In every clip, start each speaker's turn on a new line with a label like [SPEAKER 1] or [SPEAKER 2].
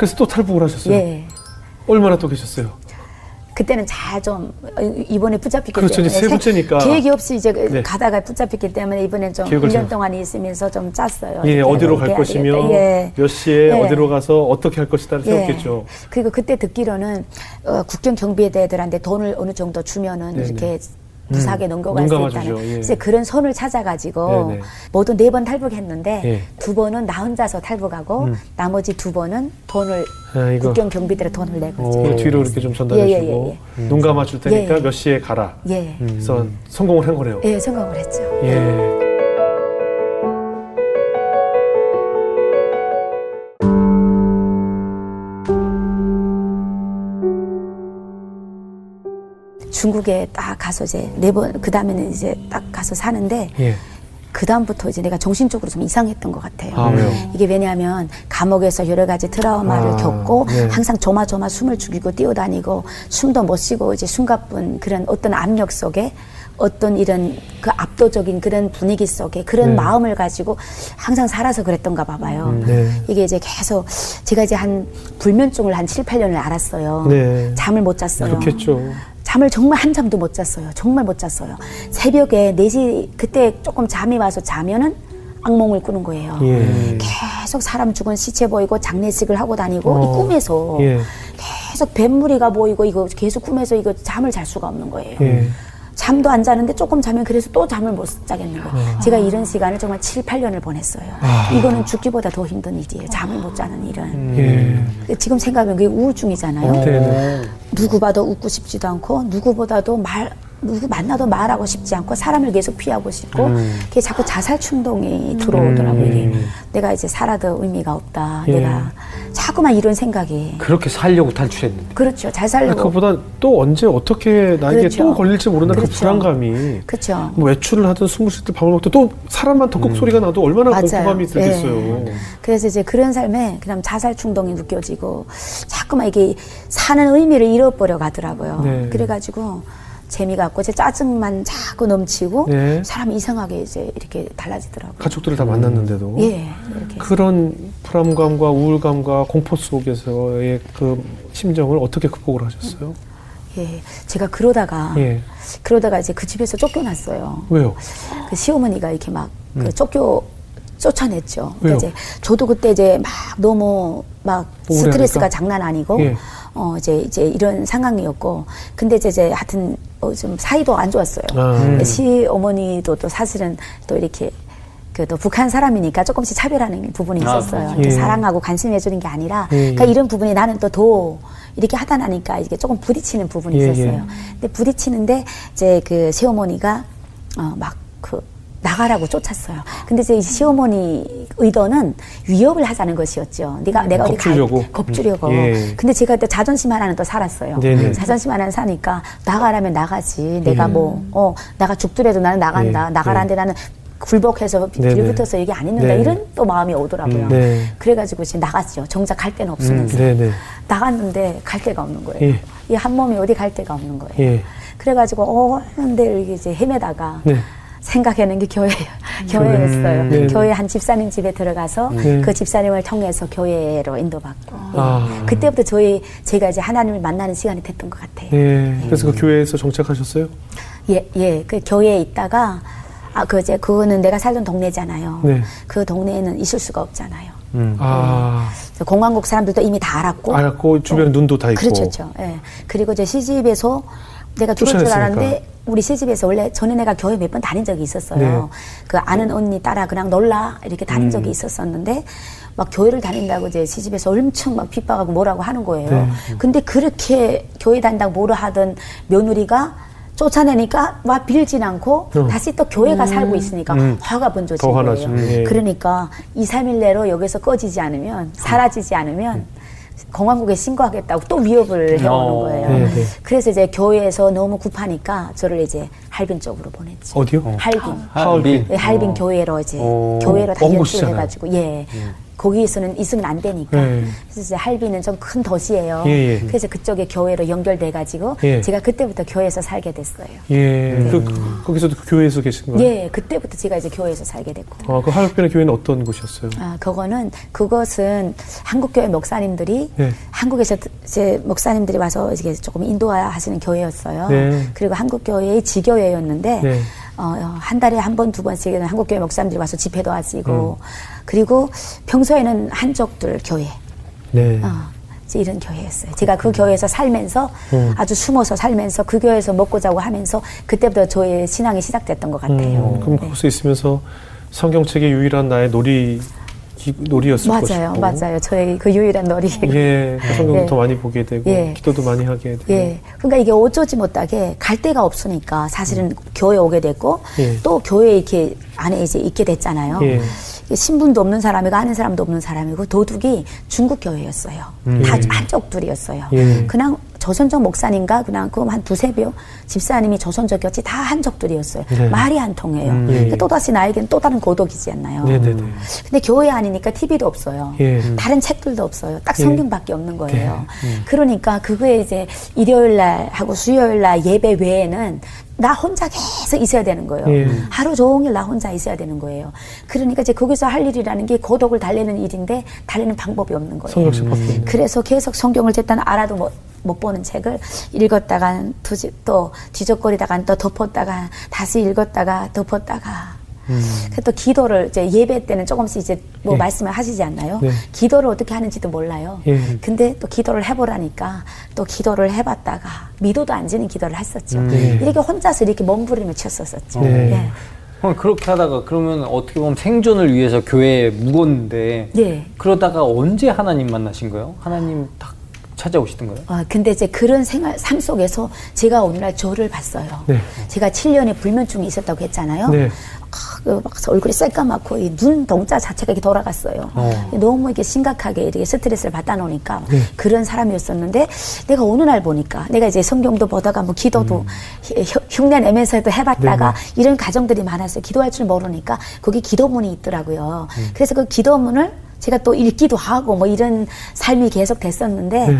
[SPEAKER 1] 그래서 또 탈북을 하셨어요?
[SPEAKER 2] 예.
[SPEAKER 1] 얼마나 또 계셨어요?
[SPEAKER 2] 그때는 잘 좀 이번에 붙잡혔기
[SPEAKER 1] 그렇죠.
[SPEAKER 2] 때문에
[SPEAKER 1] 세 번째니까.
[SPEAKER 2] 계획이 없이 이제
[SPEAKER 1] 네.
[SPEAKER 2] 가다가 붙잡혔기 때문에 이번에 좀
[SPEAKER 1] 계획을
[SPEAKER 2] 1년
[SPEAKER 1] 좀-
[SPEAKER 2] 동안 있으면서 좀 짰어요.
[SPEAKER 1] 예, 어디로 갈
[SPEAKER 2] 해야
[SPEAKER 1] 것이며
[SPEAKER 2] 되겠다. 예.
[SPEAKER 1] 몇 시에
[SPEAKER 2] 예.
[SPEAKER 1] 어디로 가서 어떻게 할 것이다를
[SPEAKER 2] 예.
[SPEAKER 1] 세웠겠죠.
[SPEAKER 2] 그리고 그때 듣기로는 어, 국경 경비대들한테 돈을 어느 정도 주면은
[SPEAKER 1] 네네.
[SPEAKER 2] 이렇게 무사하게 넘겨갈
[SPEAKER 1] 눈
[SPEAKER 2] 수. 있다는
[SPEAKER 1] 예.
[SPEAKER 2] 이제 그런 선을 찾아가지고
[SPEAKER 1] 네네.
[SPEAKER 2] 모두 네 번 탈북했는데
[SPEAKER 1] 예. 음.
[SPEAKER 2] 두 번은 나 혼자서 탈북하고 나머지 두 번은 돈을
[SPEAKER 1] 아.
[SPEAKER 2] 국경 경비대에 돈을 내고
[SPEAKER 1] 어,
[SPEAKER 2] 이제
[SPEAKER 1] 뒤로 이렇게 좀 전달해
[SPEAKER 2] 예, 예,
[SPEAKER 1] 주고
[SPEAKER 2] 예,
[SPEAKER 1] 눈 감아줄 테니까
[SPEAKER 2] 예, 예.
[SPEAKER 1] 몇 시에 가라.
[SPEAKER 2] 예,
[SPEAKER 1] 그래서 성공을 한 거네요.
[SPEAKER 2] 예, 성공을 했죠.
[SPEAKER 1] 예.
[SPEAKER 2] 중국에 딱 가서 이제 네 번 그 다음에는 이제 딱 가서 사는데
[SPEAKER 1] 예.
[SPEAKER 2] 그 다음부터 이제 내가 정신적으로 좀 이상했던 것 같아요.
[SPEAKER 1] 아?
[SPEAKER 2] 이게 왜냐하면 감옥에서 여러 가지 트라우마를
[SPEAKER 1] 아,
[SPEAKER 2] 겪고
[SPEAKER 1] 네.
[SPEAKER 2] 항상 조마조마 숨을 죽이고 뛰어다니고 숨도 못 쉬고 이제 숨가쁜 그런 어떤 압력 속에 어떤 이런 그 압도적인 그런 분위기 속에 그런
[SPEAKER 1] 네.
[SPEAKER 2] 마음을 가지고 항상 살아서 그랬던가 봐봐요.
[SPEAKER 1] 네.
[SPEAKER 2] 이게 이제 계속 제가 이제 한 불면증을 한 7, 8년을 알았어요.
[SPEAKER 1] 네.
[SPEAKER 2] 잠을 못 잤어요.
[SPEAKER 1] 그렇겠죠.
[SPEAKER 2] 잠을 정말 한 잠도 못 잤어요. 정말 못 잤어요. 새벽에 4시 그때 조금 잠이 와서 자면은 악몽을 꾸는 거예요.
[SPEAKER 1] 예.
[SPEAKER 2] 계속 사람 죽은 시체 보이고 장례식을 하고 다니고
[SPEAKER 1] 어.
[SPEAKER 2] 이 꿈에서
[SPEAKER 1] 예.
[SPEAKER 2] 계속 뱃무리가 보이고 이거 계속 꿈에서 이거 잠을 잘 수가 없는 거예요.
[SPEAKER 1] 예.
[SPEAKER 2] 잠도 안 자는데 조금 자면 그래서 또 잠을 못 자겠는 거예요.
[SPEAKER 1] 아.
[SPEAKER 2] 제가 이런 시간을 정말 7, 8년을 보냈어요. 이거는 죽기보다 더 힘든 일이에요. 잠을 못 자는 일은.
[SPEAKER 1] 예.
[SPEAKER 2] 지금 생각하면 그게 우울증이잖아요.
[SPEAKER 1] 네.
[SPEAKER 2] 누구 봐도 웃고 싶지도 않고 누구보다도 말 누구 만나도 말하고 싶지 않고 사람을 계속 피하고 싶고 그게 자꾸 자살 충동이 들어오더라고요. 이게 내가 이제 살아도 의미가 없다.
[SPEAKER 1] 예.
[SPEAKER 2] 내가 자꾸만 이런 생각이
[SPEAKER 3] 그렇게 살려고 탈출했는데.
[SPEAKER 2] 그렇죠. 잘
[SPEAKER 1] 아,
[SPEAKER 2] 살려고
[SPEAKER 1] 그거보다 또 언제 어떻게 나에게
[SPEAKER 2] 그렇죠.
[SPEAKER 1] 또 걸릴지 모른다는 그
[SPEAKER 2] 그렇죠.
[SPEAKER 1] 불안감이
[SPEAKER 2] 그렇죠.
[SPEAKER 1] 뭐 외출을 하든 숨을 쉴 때 밥을 먹든 또 사람만 덕곡 소리가 나도 얼마나
[SPEAKER 2] 맞아요.
[SPEAKER 1] 공포감이 들겠어요.
[SPEAKER 2] 예. 그래서 이제 그런 삶에 그냥 자살 충동이 느껴지고 자꾸만 이게 사는 의미를 잃어버려 가더라고요.
[SPEAKER 1] 네.
[SPEAKER 2] 그래가지고 재미가 없고 제 짜증만 자꾸 넘치고
[SPEAKER 1] 네.
[SPEAKER 2] 사람이 이상하게 이제 이렇게 달라지더라고요.
[SPEAKER 1] 가족들을 다 만났는데도
[SPEAKER 2] 예.
[SPEAKER 1] 그런 불안감과 우울감과 공포 속에서의 그 심정을 어떻게 극복을 하셨어요?
[SPEAKER 2] 예, 제가 그러다가
[SPEAKER 1] 예.
[SPEAKER 2] 그러다가 이제 그 집에서 쫓겨났어요.
[SPEAKER 1] 왜요?
[SPEAKER 2] 그 시어머니가 이렇게 막그 쫓겨 쫓아냈죠.
[SPEAKER 1] 음.
[SPEAKER 2] 그러니까 이제 저도 그때 이제 막 너무 막? 스트레스가 장난 아니고
[SPEAKER 1] 예.
[SPEAKER 2] 어 이제 이제 이런 상황이었고 근데 이제, 이제 하여튼 어, 좀 사이도 안 좋았어요.
[SPEAKER 1] 아. 음.
[SPEAKER 2] 시 어머니도 또 사실은 또 이렇게 그또 북한 사람이니까 조금씩 차별하는 부분이
[SPEAKER 3] 아,
[SPEAKER 2] 있었어요. 이렇게
[SPEAKER 1] 예.
[SPEAKER 2] 사랑하고 관심해 주는 게 아니라
[SPEAKER 1] 예, 예.
[SPEAKER 2] 그러니까 이런 부분이 나는 또 더 이렇게 하다 나니까 이게 조금 부딪히는 부분이
[SPEAKER 1] 예,
[SPEAKER 2] 있었어요.
[SPEAKER 1] 예.
[SPEAKER 2] 근데 부딪히는데 이제 그 시어머니가 어막그 나가라고 쫓았어요. 근데 이제 이 시어머니 의도는 위협을 하자는 것이었죠. 네가 내가 어디 갈-
[SPEAKER 1] 겁주려고?
[SPEAKER 2] 겁주려고.
[SPEAKER 1] 음, 예.
[SPEAKER 2] 근데 제가 또 자존심 하나는 또 살았어요.
[SPEAKER 1] 네네.
[SPEAKER 2] 자존심 하나는 사니까 나가라면 나가지. 내가
[SPEAKER 1] 예.
[SPEAKER 2] 뭐어 나가 죽더라도 나는 나간다.
[SPEAKER 1] 예,
[SPEAKER 2] 나가라는데 나는 굴복해서
[SPEAKER 1] 네네.
[SPEAKER 2] 빌붙어서 얘기 안 했는다.
[SPEAKER 1] 네.
[SPEAKER 2] 이런 또 마음이 오더라고요.
[SPEAKER 1] 음, 네.
[SPEAKER 2] 그래가지고 이제 나갔죠. 정작 갈 데는
[SPEAKER 1] 음,
[SPEAKER 2] 없으면서.
[SPEAKER 1] 네네.
[SPEAKER 2] 나갔는데 갈 데가 없는 거예요.
[SPEAKER 1] 예.
[SPEAKER 2] 이한 몸이 어디 갈 데가 없는 거예요.
[SPEAKER 1] 예.
[SPEAKER 2] 그래가지고 어 이게 이제 헤매다가
[SPEAKER 1] 네.
[SPEAKER 2] 생각해낸 게 교회예요. 교회였어요.
[SPEAKER 1] 네, 네.
[SPEAKER 2] 교회 한 집사님 집에 들어가서
[SPEAKER 1] 네.
[SPEAKER 2] 그 집사님을 통해서 교회로 인도받고 예.
[SPEAKER 1] 아.
[SPEAKER 2] 그때부터 저희 제가 이제 하나님을 만나는 시간이 됐던 것 같아요.
[SPEAKER 1] 예. 그래서 그 교회에서 정착하셨어요?
[SPEAKER 2] 예, 예. 그 교회에 있다가 아, 그 이제 그거는 내가 살던 동네잖아요.
[SPEAKER 1] 네.
[SPEAKER 2] 그 동네에는 있을 수가 없잖아요.
[SPEAKER 1] 아.
[SPEAKER 2] 그래서 공항국 사람들도 이미 다 알았고.
[SPEAKER 1] 알았고 주변에 눈도 다 있고.
[SPEAKER 2] 그렇죠, 그렇죠. 예. 그리고 이제 시집에서 내가 죽을 줄. 알았는데 우리 시집에서 원래 전에 내가 교회 몇 번 다닌 적이 있었어요.
[SPEAKER 1] 네.
[SPEAKER 2] 그 아는 언니 따라 그냥 놀라 이렇게 다닌
[SPEAKER 1] 음.
[SPEAKER 2] 적이 있었었는데 막 교회를 다닌다고 이제 시집에서 엄청 막 핍박하고 뭐라고 하는 거예요.
[SPEAKER 1] 네.
[SPEAKER 2] 근데 그렇게 교회 다닌다고 뭐라 하던 며느리가 쫓아내니까 와 빌진 않고
[SPEAKER 1] 어.
[SPEAKER 2] 다시 또 교회가 살고 있으니까
[SPEAKER 1] 음.
[SPEAKER 2] 화가
[SPEAKER 1] 화나죠.
[SPEAKER 2] 거예요.
[SPEAKER 1] 예.
[SPEAKER 2] 그러니까 2, 3일 내로 여기서 꺼지지 않으면 사라지지 않으면 공항국에 신고하겠다고 또 위협을 해오는
[SPEAKER 3] 어.
[SPEAKER 2] 거예요.
[SPEAKER 1] 네, 네.
[SPEAKER 2] 그래서 이제 교회에서 너무 급하니까 저를 이제 할빈 쪽으로 보냈지.
[SPEAKER 1] 어디요?
[SPEAKER 2] 할빈.
[SPEAKER 1] 하얼빈.
[SPEAKER 2] 예, 할빈 교회로 이제
[SPEAKER 3] 어.
[SPEAKER 2] 교회로
[SPEAKER 1] 다먼
[SPEAKER 2] 연수를
[SPEAKER 1] 곳이잖아요.
[SPEAKER 2] 해가지고 예. 거기에서는 있으면 안 되니까.
[SPEAKER 1] 네.
[SPEAKER 2] 그래서 이제 할비는 좀 큰 도시예요.
[SPEAKER 1] 예, 예.
[SPEAKER 2] 그래서 그쪽에 교회로 연결돼 가지고
[SPEAKER 1] 예.
[SPEAKER 2] 제가 그때부터 교회에서 살게 됐어요.
[SPEAKER 1] 예. 그, 그- 거기서도 그 교회에서 계신 거예요?
[SPEAKER 2] 예, 그때부터 제가 이제 교회에서 살게 됐고.
[SPEAKER 1] 아, 그 하얼빈의 교회는 어떤 곳이었어요?
[SPEAKER 2] 아, 그거는 그것은 한국 교회 목사님들이
[SPEAKER 1] 네.
[SPEAKER 2] 한국에서 제 목사님들이 와서 이게 조금 인도하시는 교회였어요.
[SPEAKER 1] 네.
[SPEAKER 2] 그리고 한국 교회의 지교회였는데
[SPEAKER 1] 네.
[SPEAKER 2] 어, 어, 한 달에 한 번 두 번씩은 한국 교회 목사님들이 와서 집회도 하시고
[SPEAKER 1] 음.
[SPEAKER 2] 그리고 평소에는 한족들 교회
[SPEAKER 1] 네.
[SPEAKER 2] 어, 이런 교회였어요. 제가 그 교회에서 살면서
[SPEAKER 1] 음.
[SPEAKER 2] 아주 숨어서 살면서 그 교회에서 먹고 자고 하면서 그때부터 저의 신앙이 시작됐던 것 같아요.
[SPEAKER 1] 음, 그럼
[SPEAKER 2] 네.
[SPEAKER 1] 거기서 있으면서 성경책의 유일한 나의 놀이 기- 놀이였을
[SPEAKER 2] 맞아요,
[SPEAKER 1] 것이고
[SPEAKER 2] 맞아요. 저의 그 유일한 놀이.
[SPEAKER 1] 예, 그 성경도
[SPEAKER 2] 예.
[SPEAKER 1] 더 많이 보게 되고
[SPEAKER 2] 예.
[SPEAKER 1] 기도도 많이 하게 되고
[SPEAKER 2] 예. 그러니까 이게 어쩌지 못하게 갈 데가 없으니까 사실은 교회 오게 됐고
[SPEAKER 1] 예.
[SPEAKER 2] 또 교회 이렇게 안에 이제 있게 됐잖아요.
[SPEAKER 1] 예.
[SPEAKER 2] 신분도 없는 사람이고 아는 사람도 없는 사람이고 도둑이 중국 교회였어요. 다
[SPEAKER 1] 예.
[SPEAKER 2] 한족들이었어요.
[SPEAKER 1] 예.
[SPEAKER 2] 그냥 조선족 목사님과 그냥 그한 두세 명 집사님이 조선족이었지 다 한족들이었어요.
[SPEAKER 1] 네.
[SPEAKER 2] 말이 안 통해요.
[SPEAKER 1] 예.
[SPEAKER 2] 그러니까 또다시 나에겐 또 다른 고독이지 않나요?
[SPEAKER 1] 네네네.
[SPEAKER 2] 근데 교회 아니니까 TV도 없어요.
[SPEAKER 1] 예.
[SPEAKER 2] 다른 책들도 없어요. 딱
[SPEAKER 1] 예.
[SPEAKER 2] 성경밖에 없는 거예요.
[SPEAKER 1] 네.
[SPEAKER 2] 그러니까 그거에 이제 일요일 날 하고 수요일 날 예배 외에는 나 혼자 계속 있어야 되는 거예요.
[SPEAKER 1] 예.
[SPEAKER 2] 하루 종일 나 혼자 있어야 되는 거예요. 그러니까 이제 거기서 할 일이라는 게 고독을 달래는 일인데 달래는 방법이 없는 거예요.
[SPEAKER 1] 없는
[SPEAKER 2] 그래서 계속 성경을 일단 알아도 못, 못 보는 책을 읽었다가 또 뒤적거리다가 또 덮었다가 다시 읽었다가 덮었다가 그또 기도를 이제 예배 때는 조금씩 이제 뭐
[SPEAKER 1] 예.
[SPEAKER 2] 말씀을 하시지 않나요?
[SPEAKER 1] 네.
[SPEAKER 2] 기도를 어떻게 하는지도 몰라요.
[SPEAKER 1] 예.
[SPEAKER 2] 근데 또 기도를 해보라니까 또 기도를 해봤다가 미도도 안 지는 기도를 했었죠.
[SPEAKER 1] 네.
[SPEAKER 2] 이렇게 혼자서 이렇게 몸부림을 쳤었었죠.
[SPEAKER 1] 네.
[SPEAKER 2] 예.
[SPEAKER 3] 그럼 그렇게 하다가 그러면 어떻게 보면 생존을 위해서 교회에 묵었는데
[SPEAKER 2] 예.
[SPEAKER 3] 그러다가 언제 하나님 만나신 거예요? 하나님 딱 찾아오시던 거예요?
[SPEAKER 2] 어, 근데 이제 그런 생활, 삶 속에서 제가 어느 날 저를 봤어요.
[SPEAKER 1] 네.
[SPEAKER 2] 제가 7년의 불면증이 있었다고 했잖아요.
[SPEAKER 1] 네.
[SPEAKER 2] 아, 그막 얼굴이 새까맣고 이 눈 동자 자체가 이렇게 돌아갔어요. 너무 이렇게 심각하게 이렇게 스트레스를 받아 놓으니까
[SPEAKER 1] 네.
[SPEAKER 2] 그런 사람이었었는데 내가 어느 날 보니까 내가 이제 성경도 보다가 뭐 기도도 히- 흉- 흉내 내면서도 해봤다가
[SPEAKER 1] 음. 네네.
[SPEAKER 2] 이런 가정들이 많았어요. 기도할 줄 모르니까 거기 기도문이 있더라고요.
[SPEAKER 1] 음.
[SPEAKER 2] 그래서 그 기도문을 제가 또 읽기도 하고 뭐 이런 삶이 계속 됐었는데
[SPEAKER 1] 네.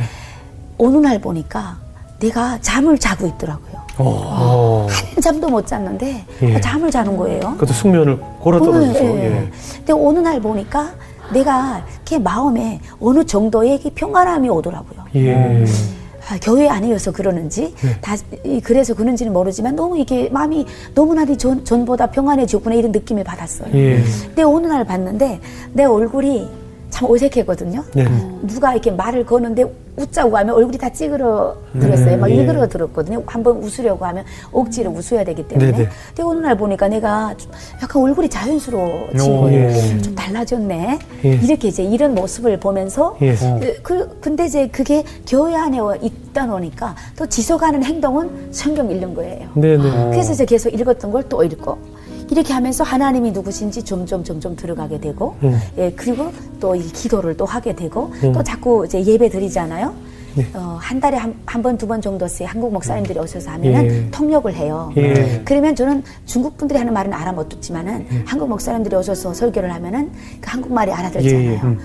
[SPEAKER 2] 어느 날 보니까 내가 잠을 자고 있더라고요.
[SPEAKER 1] 어.
[SPEAKER 2] 한잠도 못 잤는데
[SPEAKER 1] 예.
[SPEAKER 2] 잠을 자는 거예요.
[SPEAKER 1] 그것도 숙면을 골아 떨어져서
[SPEAKER 2] 예.
[SPEAKER 1] 예.
[SPEAKER 2] 근데 어느 날 보니까 내가 이렇게 마음에 어느 정도의 이렇게 평안함이 오더라고요.
[SPEAKER 1] 예.
[SPEAKER 2] 아, 교회 아니어서 그러는지 다 이- 그래서 그런지는 모르지만 너무 이게 마음이 너무나도 전, 전보다 평안해졌구나 이런 느낌을 받았어요.
[SPEAKER 1] 예.
[SPEAKER 2] 근데 어느 날 봤는데 내 얼굴이 참 어색했거든요.
[SPEAKER 1] 네.
[SPEAKER 2] 누가 이렇게 말을 거는데 웃자고 하면 얼굴이 다 찌그러 들었어요. 막
[SPEAKER 1] 예.
[SPEAKER 2] 일그러 들었거든요. 한번 웃으려고 하면 억지로 웃어야 되기 때문에.
[SPEAKER 1] 네네.
[SPEAKER 2] 근데 어느 날 보니까 내가 좀 약간 얼굴이 자연스러워진
[SPEAKER 3] 오,
[SPEAKER 2] 거예요.
[SPEAKER 1] 예.
[SPEAKER 2] 좀 달라졌네.
[SPEAKER 1] 예.
[SPEAKER 2] 이렇게 이제 이런 모습을 보면서
[SPEAKER 1] 예.
[SPEAKER 2] 그- 그, 근데 이제 그게 교회 안에 있다 보니까 또 지속하는 행동은 성경 읽는 거예요.
[SPEAKER 1] 네네.
[SPEAKER 2] 그래서 이제 계속 읽었던 걸 또 읽고 이렇게 하면서 하나님이 누구신지 점점 점점 들어가게 되고
[SPEAKER 1] 음.
[SPEAKER 2] 예 그리고 또 이 기도를 또 하게 되고
[SPEAKER 1] 음.
[SPEAKER 2] 또 자꾸 이제 예배 드리잖아요.
[SPEAKER 1] 네.
[SPEAKER 2] 어, 한 달에 한번두번 정도씩 한국 목사님들이 오셔서 하면은
[SPEAKER 1] 예.
[SPEAKER 2] 통역을 해요.
[SPEAKER 1] 예.
[SPEAKER 2] 그러면 저는 중국 분들이 하는 말은 알아 못 듣지만은 한국 목사님들이 오셔서 설교를 하면은 그 한국 말이 알아듣잖아요.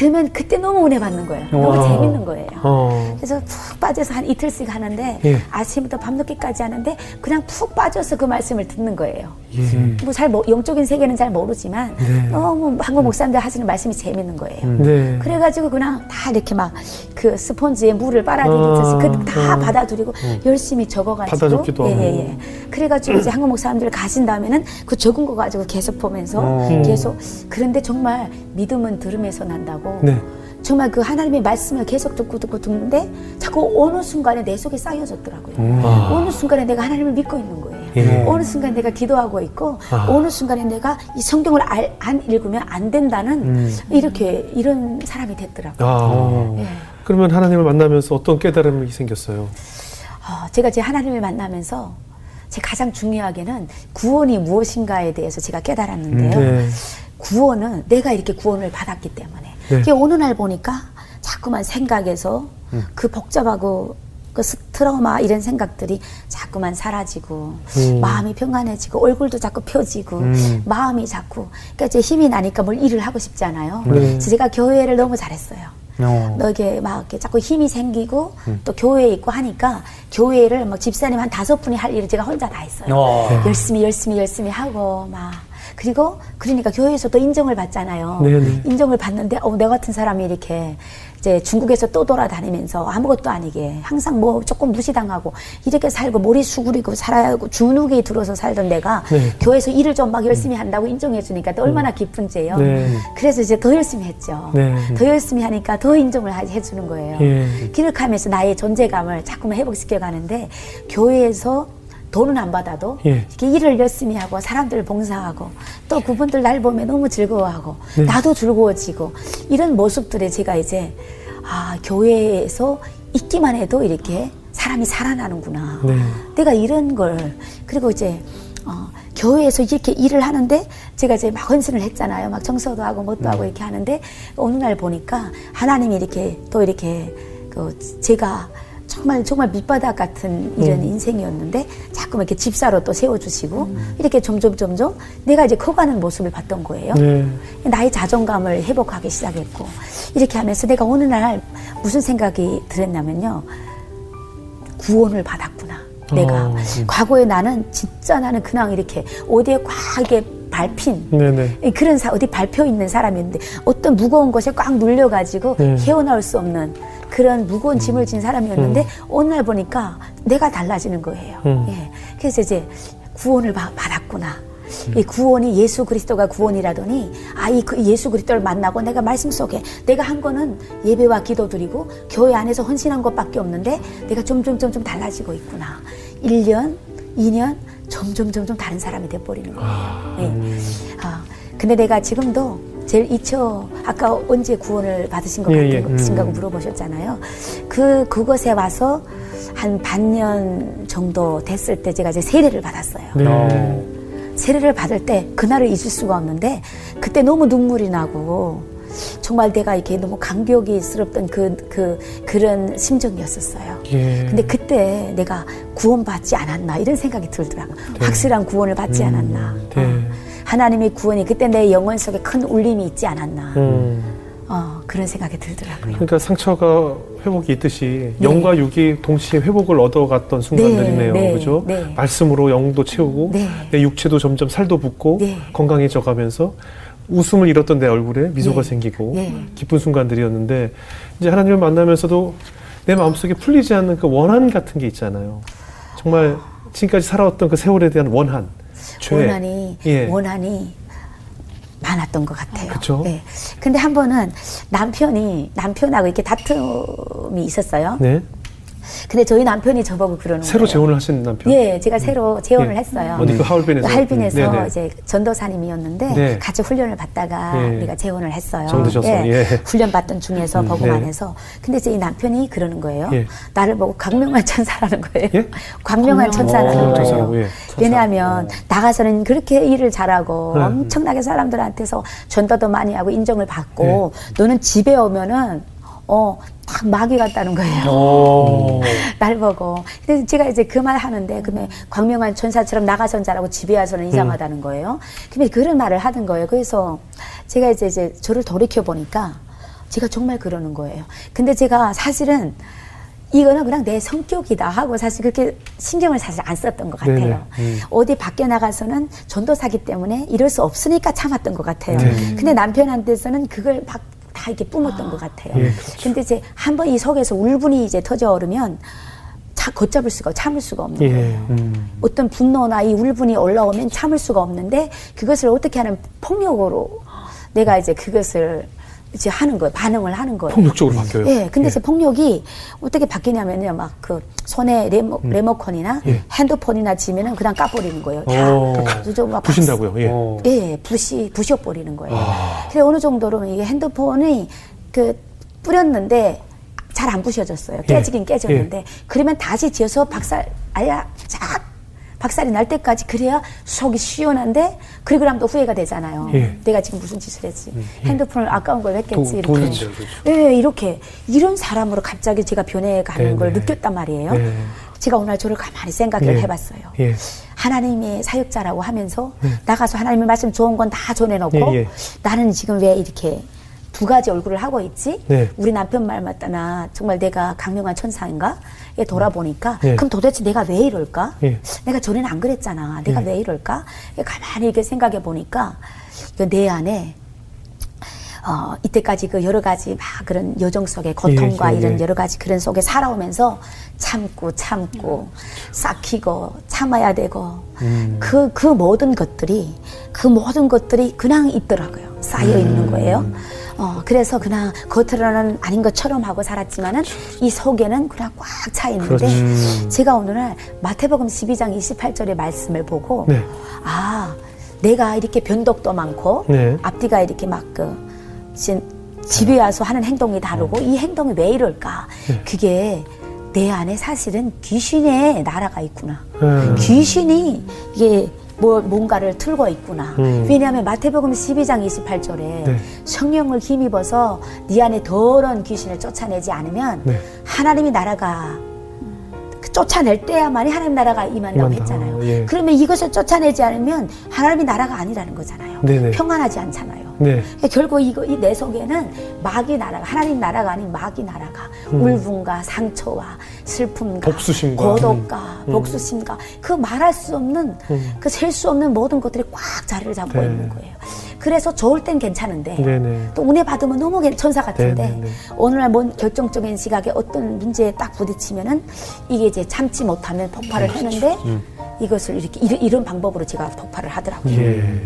[SPEAKER 1] 예, 예. 음.
[SPEAKER 2] 그러면 그때 너무 은혜 받는 거예요. 너무
[SPEAKER 1] 와.
[SPEAKER 2] 재밌는 거예요.
[SPEAKER 1] 어.
[SPEAKER 2] 그래서 푹 빠져서 한 이틀씩 하는데
[SPEAKER 1] 예.
[SPEAKER 2] 아침부터 밤늦게까지 하는데 그냥 푹 빠져서 그 말씀을 듣는 거예요.
[SPEAKER 1] 예.
[SPEAKER 2] 뭐잘 영적인 세계는 잘 모르지만
[SPEAKER 1] 네.
[SPEAKER 2] 너무 한국 목사님들 하시는 말씀이 재밌는 거예요.
[SPEAKER 1] 네.
[SPEAKER 2] 그래가지고 그냥 다 이렇게 막 그 스펀지에 물을 빨아들이듯이
[SPEAKER 1] 아,
[SPEAKER 2] 그다
[SPEAKER 1] 아.
[SPEAKER 2] 받아들이고 열심히 적어가지고
[SPEAKER 1] 받아적기도 하고.
[SPEAKER 2] 예예 예. 그래가지고 이제 한국 목사님들 가신 다음에는 그 적은 거 가지고 계속 보면서
[SPEAKER 1] 어.
[SPEAKER 2] 계속 그런데 정말 믿음은 들음에서 난다고.
[SPEAKER 1] 네.
[SPEAKER 2] 정말 그 하나님의 말씀을 계속 듣고 듣고 듣는데 자꾸 어느 순간에 내 속에 쌓여졌더라고요.
[SPEAKER 1] 아.
[SPEAKER 2] 어느 순간에 내가 하나님을 믿고 있는 거예요.
[SPEAKER 1] 예.
[SPEAKER 2] 어느 순간 내가 기도하고 있고
[SPEAKER 1] 아.
[SPEAKER 2] 어느 순간에 내가 이 성경을 알- 안 읽으면 안 된다는
[SPEAKER 1] 음.
[SPEAKER 2] 이렇게 이런 사람이 됐더라고요.
[SPEAKER 1] 아.
[SPEAKER 2] 예.
[SPEAKER 1] 그러면 하나님을 만나면서 어떤 깨달음이 생겼어요?
[SPEAKER 2] 어, 제가 제 하나님을 만나면서 제 가장 중요하게는 구원이 무엇인가에 대해서 제가 깨달았는데요.
[SPEAKER 1] 네.
[SPEAKER 2] 구원은 내가 이렇게 구원을 받았기 때문에
[SPEAKER 1] 네.
[SPEAKER 2] 어느 날 보니까 자꾸만 생각에서
[SPEAKER 1] 음.
[SPEAKER 2] 그 복잡하고 그 스- 트라우마 이런 생각들이 자꾸만 사라지고
[SPEAKER 1] 음.
[SPEAKER 2] 마음이 평안해지고 얼굴도 자꾸 펴지고
[SPEAKER 1] 음.
[SPEAKER 2] 마음이 자꾸 그러니까 이제 힘이 나니까 뭘 일을 하고 싶잖아요.
[SPEAKER 1] 네.
[SPEAKER 2] 제가 교회를 너무 잘했어요.
[SPEAKER 3] 어.
[SPEAKER 2] 너 이게 막 이렇게 자꾸 힘이 생기고 또 교회에 있고 하니까 교회를 막 집사님 한 다섯 분이 할 일을 제가 혼자 다 했어요.
[SPEAKER 3] 어.
[SPEAKER 2] 열심히 열심히 열심히 하고 막 그리고 그러니까 교회에서 또 인정을 받잖아요.
[SPEAKER 1] 네네.
[SPEAKER 2] 인정을 받는데 어, 내 같은 사람이 이렇게 이제 중국에서 또 돌아다니면서 아무것도 아니게 항상 뭐 조금 무시당하고 이렇게 살고 머리 수그리고 살아야 하고 주눅이 들어서 살던 내가
[SPEAKER 1] 네.
[SPEAKER 2] 교회에서 일을 좀 막 열심히 한다고 인정해 주니까 또 얼마나 기쁜지요.
[SPEAKER 1] 네.
[SPEAKER 2] 그래서 이제 더 열심히 했죠.
[SPEAKER 1] 네.
[SPEAKER 2] 더 열심히 하니까 더 인정을 하- 해주는 거예요.
[SPEAKER 1] 예.
[SPEAKER 2] 기록하면서 나의 존재감을 자꾸만 회복시켜 가는데 교회에서 돈은 안 받아도
[SPEAKER 1] 예.
[SPEAKER 2] 이렇게 일을 열심히 하고 사람들을 봉사하고 또 그분들 날 보면 너무 즐거워하고
[SPEAKER 1] 네.
[SPEAKER 2] 나도 즐거워지고 이런 모습들에 제가 이제 아 교회에서 있기만 해도 이렇게 사람이 살아나는구나.
[SPEAKER 1] 네.
[SPEAKER 2] 내가 이런 걸 그리고 이제 어, 교회에서 이렇게 일을 하는데 제가 이제 막 헌신을 했잖아요. 막 청소도 하고 뭣도 하고 이렇게 하는데 어느 날 보니까 하나님이 이렇게 또 이렇게 그 제가 정말 정말 밑바닥 같은 이런 인생이었는데 자꾸 이렇게 집사로 또 세워주시고 이렇게 점점 점점 내가 이제 커가는 모습을 봤던 거예요.
[SPEAKER 1] 네.
[SPEAKER 2] 나의 자존감을 회복하기 시작했고 이렇게 하면서 내가 어느 날 무슨 생각이 들었냐면요 구원을 받았구나 내가
[SPEAKER 1] 어,
[SPEAKER 2] 과거에 나는 진짜 나는 그냥 이렇게 어디에 꽉 이게 밟힌
[SPEAKER 1] 네네.
[SPEAKER 2] 그런 사, 어디 밟혀 있는 사람이었는데 어떤 무거운 것에 꽉 눌려가지고
[SPEAKER 1] 네.
[SPEAKER 2] 헤어나올 수 없는 그런 무거운 짐을 진 사람이었는데 어느 날 보니까 내가 달라지는 거예요.
[SPEAKER 1] 음.
[SPEAKER 2] 예. 그래서 이제 구원을 받- 받았구나. 이 구원이 예수 그리스도가 구원이라더니 아이 그 예수 그리스도를 만나고 내가 말씀 속에 내가 한 거는 예배와 기도 드리고 교회 안에서 헌신한 것밖에 없는데 내가 점점 점점 달라지고 있구나. 1년, 2년 점점 점점 다른 사람이 돼 버리는 거예요. 예. 아, 근데 내가 지금도 제일 이처 아까 언제 구원을 받으신 것
[SPEAKER 1] 예,
[SPEAKER 2] 같은
[SPEAKER 1] 예.
[SPEAKER 2] 거-
[SPEAKER 1] 음.
[SPEAKER 2] 생각을 물어보셨잖아요. 그 그곳에 와서 한 반년 정도 됐을 때 제가 이제 세례를 받았어요.
[SPEAKER 1] 네.
[SPEAKER 3] 어.
[SPEAKER 2] 세례를 받을 때 그날을 잊을 수가 없는데 그때 너무 눈물이 나고 정말 내가 이렇게 너무 감격이스럽던 그, 그, 그런 심정이었었어요.
[SPEAKER 1] 예.
[SPEAKER 2] 근데 그때 내가 구원받지 않았나 이런 생각이 들더라고요. 확실한 구원을 받지 않았나.
[SPEAKER 1] 네.
[SPEAKER 2] 어. 하나님의 구원이 그때 내 영혼 속에 큰 울림이 있지 않았나.
[SPEAKER 1] 음.
[SPEAKER 2] 어, 그런 생각이 들더라고요.
[SPEAKER 1] 그러니까 상처가 회복이 있듯이
[SPEAKER 2] 네.
[SPEAKER 1] 영과 육이 동시에 회복을 얻어갔던 순간들이네요.
[SPEAKER 2] 네,
[SPEAKER 1] 그죠?
[SPEAKER 2] 네.
[SPEAKER 1] 말씀으로 영도 채우고
[SPEAKER 2] 네.
[SPEAKER 1] 내 육체도 점점 살도 붙고
[SPEAKER 2] 네.
[SPEAKER 1] 건강해져 가면서 웃음을 잃었던 내 얼굴에 미소가
[SPEAKER 2] 네.
[SPEAKER 1] 생기고
[SPEAKER 2] 네.
[SPEAKER 1] 기쁜 순간들이었는데 이제 하나님을 만나면서도 내 마음속에 풀리지 않는 그 원한 같은 게 있잖아요. 정말 지금까지 살아왔던 그 세월에 대한 원한, 죄.
[SPEAKER 2] 원한이
[SPEAKER 1] 예.
[SPEAKER 2] 원한이 많았던 것 같아요.
[SPEAKER 1] 그쵸?
[SPEAKER 2] 네. 근데 한 번은 남편이 남편하고 이렇게 다툼이 있었어요.
[SPEAKER 1] 네.
[SPEAKER 2] 근데 저희 남편이 저보고 그러는
[SPEAKER 1] 새로
[SPEAKER 2] 거예요.
[SPEAKER 1] 재혼을 하신 남편.
[SPEAKER 2] 예, 제가 새로 재혼을
[SPEAKER 1] 예.
[SPEAKER 2] 했어요.
[SPEAKER 1] 어디 그 하얼빈에서?
[SPEAKER 2] 하얼빈에서
[SPEAKER 1] 음, 네네.
[SPEAKER 2] 이제 전도사님이었는데
[SPEAKER 1] 네.
[SPEAKER 2] 같이 훈련을 받다가
[SPEAKER 1] 예.
[SPEAKER 2] 우리가 재혼을 했어요.
[SPEAKER 1] 정드셔서, 예.
[SPEAKER 2] 훈련 받던 중에서 복음
[SPEAKER 1] 네.
[SPEAKER 2] 안에서 근데 이제 이 남편이 그러는 거예요.
[SPEAKER 1] 예.
[SPEAKER 2] 나를 보고 광명한 천사라는 거예요.
[SPEAKER 1] 예?
[SPEAKER 2] 광명한 천사라는
[SPEAKER 1] 광명한
[SPEAKER 2] 거예요.
[SPEAKER 1] 예.
[SPEAKER 2] 왜냐하면 나가서는 그렇게 일을 잘하고
[SPEAKER 1] 네.
[SPEAKER 2] 엄청나게 사람들한테서 전도도 많이 하고 인정을 받고
[SPEAKER 1] 네.
[SPEAKER 2] 너는 집에 오면은 어, 딱 마귀 같다는 거예요.
[SPEAKER 3] 오.
[SPEAKER 2] 날 보고. 근데 제가 이제 그 말 하는데, 그러면 광명한 천사처럼 나가선 잘하고 집에 와서는 이상하다는 거예요. 근데 그런 말을 하는 거예요. 그래서 제가 이제, 이제 저를 돌이켜 보니까 제가 정말 그러는 거예요. 근데 제가 사실은 이거는 그냥 내 성격이다 하고 사실 그렇게 신경을 사실 안 썼던 것 같아요.
[SPEAKER 1] 음.
[SPEAKER 2] 어디 밖에 나가서는 전도사기 때문에 이럴 수 없으니까 참았던 것 같아요.
[SPEAKER 1] 네.
[SPEAKER 2] 근데 남편한테서는 그걸 막 다 이렇게 뿜었던 것 같아요.
[SPEAKER 1] 예, 그렇죠.
[SPEAKER 2] 근데 이제 한번 이 속에서 울분이 이제 터져 오르면 자, 걷잡을 수가 참을 수가 없는
[SPEAKER 1] 예.
[SPEAKER 2] 거예요.
[SPEAKER 1] 음.
[SPEAKER 2] 어떤 분노나 이 울분이 올라오면 참을 수가 없는데 그것을 어떻게 하는 폭력으로 내가 이제 그것을 이제 하는 거예요. 반응을 하는 거예요.
[SPEAKER 1] 폭력적으로 바뀌어요.
[SPEAKER 2] 예, 근데 이제 폭력이 어떻게 바뀌냐면요. 막 그 손에 레모, 레모컨이나
[SPEAKER 1] 예.
[SPEAKER 2] 핸드폰이나 지면은 그냥 까버리는 거예요. 다.
[SPEAKER 3] 오.
[SPEAKER 2] 그래서 좀막
[SPEAKER 1] 부신다고요. 예.
[SPEAKER 3] 어.
[SPEAKER 2] 예, 부시 부셔 버리는 거예요.
[SPEAKER 1] 아.
[SPEAKER 2] 그래 어느 정도로 이게 핸드폰이 그 뿌렸는데 잘 안 부셔졌어요. 깨지긴
[SPEAKER 1] 예.
[SPEAKER 2] 깨졌는데 그러면 다시 지어서 박살 아야 쫙 박살이 날 때까지 그래야 속이 시원한데 그리고 나면 또 후회가 되잖아요.
[SPEAKER 1] 예.
[SPEAKER 2] 내가 지금 무슨 짓을 했지? 핸드폰을 아까운 걸 했겠지.
[SPEAKER 3] 돈-
[SPEAKER 2] 이렇게.
[SPEAKER 3] 돈인데, 그렇죠.
[SPEAKER 2] 예, 이렇게 이런 사람으로 갑자기 제가 변해가는
[SPEAKER 1] 네네.
[SPEAKER 2] 걸 느꼈단 말이에요.
[SPEAKER 1] 네.
[SPEAKER 2] 제가 오늘 저를 가만히 생각을
[SPEAKER 1] 예.
[SPEAKER 2] 해봤어요.
[SPEAKER 1] 예.
[SPEAKER 2] 하나님의 사역자라고 하면서 나가서 하나님의 말씀 좋은 건 다 전해놓고
[SPEAKER 1] 예, 예.
[SPEAKER 2] 나는 지금 왜 이렇게 두 가지 얼굴을 하고 있지?
[SPEAKER 1] 네.
[SPEAKER 2] 우리 남편 말 맞다나 정말 내가 강력한 천사인가? 에 돌아보니까
[SPEAKER 1] 예.
[SPEAKER 2] 그럼 도대체 내가 왜 이럴까?
[SPEAKER 1] 예.
[SPEAKER 2] 내가 전에는 안 그랬잖아. 내가
[SPEAKER 1] 예.
[SPEAKER 2] 왜 이럴까? 가만히 이렇게 생각해 보니까 이내 안에 어, 이때까지 그 여러 가지 막 그런 여정 속의 고통과
[SPEAKER 1] 예, 예,
[SPEAKER 2] 이런
[SPEAKER 1] 예.
[SPEAKER 2] 여러 가지 그런 속에 살아오면서 참고 참고 삭히고 참아야 되고
[SPEAKER 1] 음.
[SPEAKER 2] 그, 그 모든 것들이 그 모든 것들이 그냥 있더라고요. 쌓여
[SPEAKER 1] 음.
[SPEAKER 2] 있는 거예요. 어, 그래서 그냥 겉으로는 아닌 것처럼 하고 살았지만은 이 속에는 그냥 꽉 차 있는데
[SPEAKER 1] 그렇지.
[SPEAKER 2] 제가 오늘 마태복음 12장 28절의 말씀을 보고
[SPEAKER 1] 네.
[SPEAKER 2] 아 내가 이렇게 변덕도 많고
[SPEAKER 1] 네.
[SPEAKER 2] 앞뒤가 이렇게 막그 집에 와서 하는 행동이 다르고 이 행동이 왜 이럴까
[SPEAKER 1] 네.
[SPEAKER 2] 그게 내 안에 사실은 귀신의 나라가 있구나
[SPEAKER 1] 음.
[SPEAKER 2] 귀신이 이게 뭐 뭔가를 틀고 있구나.
[SPEAKER 1] 음.
[SPEAKER 2] 왜냐하면 마태복음 12장 28절에
[SPEAKER 1] 네.
[SPEAKER 2] 성령을 힘입어서 네 안에 더러운 귀신을 쫓아내지 않으면
[SPEAKER 1] 네.
[SPEAKER 2] 하나님이 나라가 그 쫓아낼 때야만이 하나님 나라가 임한다고
[SPEAKER 1] 임한다.
[SPEAKER 2] 했잖아요.
[SPEAKER 1] 예.
[SPEAKER 2] 그러면 이것을 쫓아내지 않으면 하나님이 나라가 아니라는 거잖아요.
[SPEAKER 1] 네네.
[SPEAKER 2] 평안하지 않잖아요.
[SPEAKER 1] 네.
[SPEAKER 2] 결국 이거 이 내 속에는 마귀 나라가 하나님 나라가 아닌 마귀 나라가 울분과 상처와 슬픔과
[SPEAKER 1] 복수심과.
[SPEAKER 2] 고독과 복수심과 그 말할 수 없는 그 셀 수 없는 모든 것들이 꽉 자리를 잡고
[SPEAKER 1] 네.
[SPEAKER 2] 있는 거예요. 그래서 좋을 땐 괜찮은데
[SPEAKER 1] 네네.
[SPEAKER 2] 또 은혜 받으면 너무 괜- 천사 같은데
[SPEAKER 1] 네네네.
[SPEAKER 2] 오늘날 뭔 결정적인 시각에 어떤 문제에 딱 부딪히면은 이게 이제 참지 못하면 폭발을
[SPEAKER 1] 그렇죠.
[SPEAKER 2] 하는데
[SPEAKER 1] 음.
[SPEAKER 2] 이것을 이렇게 이런, 이런 방법으로 제가 폭발을 하더라고요.
[SPEAKER 1] 예.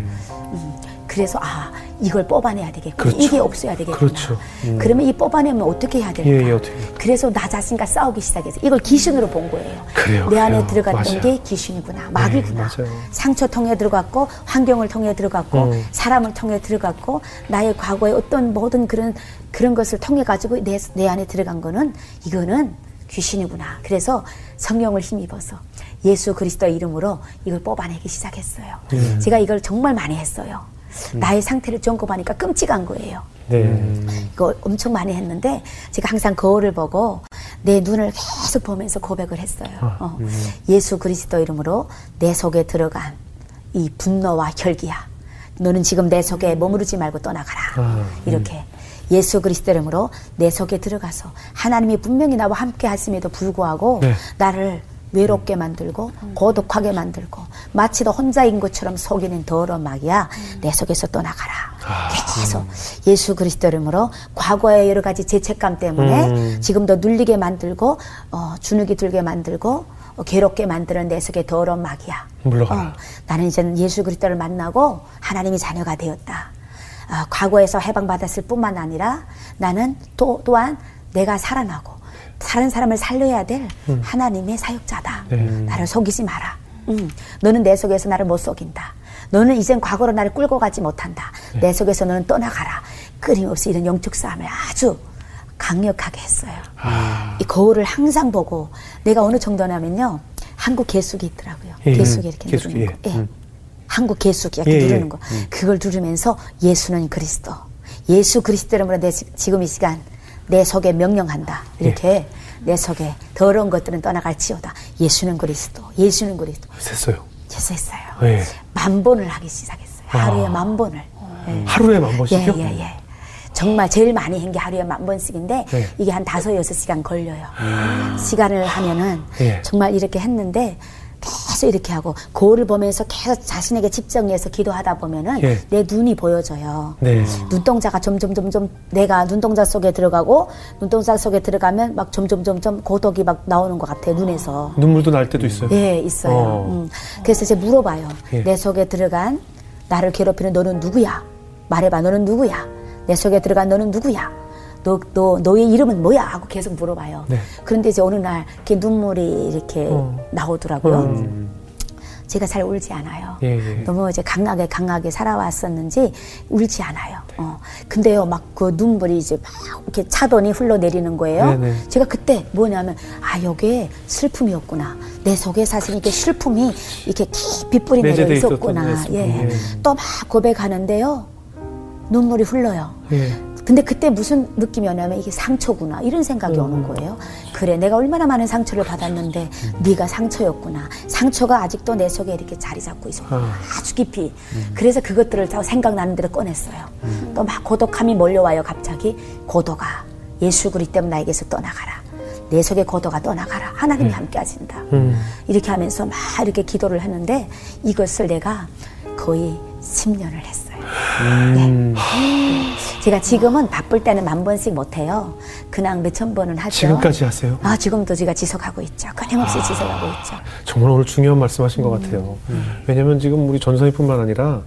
[SPEAKER 2] 그래서 아 이걸 뽑아내야 되겠구나
[SPEAKER 1] 그렇죠.
[SPEAKER 2] 이게 없어야 되겠구나
[SPEAKER 1] 그렇죠.
[SPEAKER 2] 그러면 이 뽑아내면 어떻게 해야 될까
[SPEAKER 1] 예, 예, 어떻게.
[SPEAKER 2] 그래서 나 자신과 싸우기 시작해서 이걸 귀신으로 본 거예요
[SPEAKER 1] 그래요,
[SPEAKER 2] 내 안에
[SPEAKER 1] 그래요.
[SPEAKER 2] 들어갔던
[SPEAKER 1] 맞아요.
[SPEAKER 2] 게 귀신이구나 마귀구나
[SPEAKER 1] 맞아요.
[SPEAKER 2] 상처 통해 들어갔고 환경을 통해 들어갔고
[SPEAKER 1] 음.
[SPEAKER 2] 사람을 통해 들어갔고 나의 과거의 어떤 모든 그런 그런 것을 통해 가지고 내, 내 안에 들어간 거는 이거는 귀신이구나 그래서 성령을 힘입어서 예수 그리스도의 이름으로 이걸 뽑아내기 시작했어요
[SPEAKER 1] 음.
[SPEAKER 2] 제가 이걸 정말 많이 했어요 나의 상태를 점검하니까 끔찍한 거예요
[SPEAKER 1] 네.
[SPEAKER 2] 이거 엄청 많이 했는데 제가 항상 거울을 보고 내 눈을 계속 보면서 고백을 했어요.
[SPEAKER 1] 아,
[SPEAKER 2] 어.
[SPEAKER 1] 음.
[SPEAKER 2] 예수 그리스도 이름으로 내 속에 들어간 이 분노와 혈기야. 너는 지금 내 속에 머무르지 말고 떠나가라.
[SPEAKER 1] 아,
[SPEAKER 2] 이렇게 예수 그리스도 이름으로 내 속에 들어가서 하나님이 분명히 나와 함께 하심에도 불구하고
[SPEAKER 1] 네.
[SPEAKER 2] 나를 외롭게 만들고 고독하게 만들고 마치 너 혼자인 것처럼 속이는 더러운 마귀야 내 속에서 떠나가라. 계속 예수 그리스도 이름으로 과거의 여러 가지 죄책감 때문에
[SPEAKER 1] 음.
[SPEAKER 2] 지금도 눌리게 만들고 어, 주눅이 들게 만들고 어, 괴롭게 만드는 내 속의 더러운 마귀야.
[SPEAKER 1] 물러가라.
[SPEAKER 2] 어, 나는 이제 예수 그리스도를 만나고 하나님이 자녀가 되었다. 아, 과거에서 해방받았을 뿐만 아니라 나는 또, 또한 내가 살아나고 다른 사람을 살려야 될 하나님의 사역자다.
[SPEAKER 1] 네.
[SPEAKER 2] 나를 속이지 마라. 음, 너는 내 속에서 나를 못 속인다. 너는 이젠 과거로 나를 끌고 가지 못한다. 내 속에서 너는 떠나가라. 끊임없이 이런 영적 싸움을 아주 강력하게 했어요. 이 거울을 항상 보고 내가 어느 정도냐면요. 한국 개수기 있더라고요.
[SPEAKER 1] 예,
[SPEAKER 2] 개수기 이렇게
[SPEAKER 1] 개수기,
[SPEAKER 2] 누르는
[SPEAKER 1] 예.
[SPEAKER 2] 거. 예. 한국 개수기 이렇게
[SPEAKER 1] 예, 예.
[SPEAKER 2] 누르는 거. 그걸 누르면서 예수는 그리스도. 예수 그리스도 이름으로 내 지- 지금 이 시간 내 속에 명령한다. 이렇게
[SPEAKER 1] 예.
[SPEAKER 2] 내 속에 더러운 것들은 떠나갈지어다. 예수는 그리스도. 예수는 그리스도.
[SPEAKER 1] 됐어요.
[SPEAKER 2] 됐어요.
[SPEAKER 1] 예.
[SPEAKER 2] 만 번을 하기 시작했어요. 하루에 만 번을. 예.
[SPEAKER 1] 하루에 만 번씩요?
[SPEAKER 2] 예, 예, 예. 정말 제일 많이 한 게 하루에 만 번씩인데
[SPEAKER 1] 네.
[SPEAKER 2] 이게 한 다섯 여섯 시간 걸려요. 시간을 하면은
[SPEAKER 1] 예.
[SPEAKER 2] 정말 이렇게 했는데 계속 이렇게 하고 거울을 보면서 계속 자신에게 집중해서 기도하다 보면은
[SPEAKER 1] 예.
[SPEAKER 2] 내 눈이 보여져요.
[SPEAKER 1] 네.
[SPEAKER 2] 눈동자가 점점 점점 내가 눈동자 속에 들어가고 눈동자 속에 들어가면 막 점점 점점 고독이 막 나오는 것 같아요 눈에서.
[SPEAKER 1] 눈물도 날 때도 있어요.
[SPEAKER 2] 예, 있어요.
[SPEAKER 1] 어.
[SPEAKER 2] 음. 그래서 이제 물어봐요.
[SPEAKER 1] 예.
[SPEAKER 2] 내 속에 들어간 나를 괴롭히는 너는 누구야? 말해봐, 너는 누구야? 내 속에 들어간 너는 누구야? 너, 너, 너의 이름은 뭐야? 하고 계속 물어봐요.
[SPEAKER 1] 네.
[SPEAKER 2] 그런데 이제 어느 날 이렇게 눈물이 이렇게
[SPEAKER 1] 어.
[SPEAKER 2] 나오더라고요.
[SPEAKER 1] 음.
[SPEAKER 2] 제가 잘 울지 않아요.
[SPEAKER 1] 예, 예.
[SPEAKER 2] 너무 이제 강하게 강하게 살아왔었는지 울지 않아요. 어. 근데요, 막 그 눈물이 이제 막 이렇게 차더니 흘러내리는 거예요.
[SPEAKER 1] 네 네.
[SPEAKER 2] 제가 그때 뭐냐면 아 여기에 슬픔이었구나. 내 속에 사실 이게 슬픔이 이렇게 깊이 뿌리 내려 있었구나. 예.
[SPEAKER 1] 예.
[SPEAKER 2] 또 막 고백하는데요, 눈물이 흘러요.
[SPEAKER 1] 예.
[SPEAKER 2] 근데 그때 무슨 느낌이었냐면 이게 상처구나 이런 생각이
[SPEAKER 1] 음.
[SPEAKER 2] 오는 거예요. 그래 내가 얼마나 많은 상처를 받았는데 네가 상처였구나. 상처가 아직도 내 속에 이렇게 자리 잡고 있었구나.
[SPEAKER 1] 아.
[SPEAKER 2] 아주 깊이. 그래서 그것들을 다 생각나는 대로 꺼냈어요. 또 막 고독함이 몰려와요. 갑자기 고도가 예수 그리 때문에 나에게서 떠나가라. 내 속에 고도가 떠나가라. 하나님이 함께 하신다.
[SPEAKER 1] 음.
[SPEAKER 2] 이렇게 하면서 막 이렇게 기도를 했는데 이것을 내가 거의 10년을 했어요.
[SPEAKER 1] 음.
[SPEAKER 2] 제가 지금은 바쁠 때는 만 번씩 못 해요. 그냥 몇 천 번은 하죠.
[SPEAKER 1] 지금까지 하세요?
[SPEAKER 2] 아, 지금도 제가 지속하고 있죠. 끊임없이 지속하고 있죠.
[SPEAKER 1] 정말 오늘 중요한 말씀하신 것 같아요. 왜냐하면 지금 우리 전선이뿐만 아니라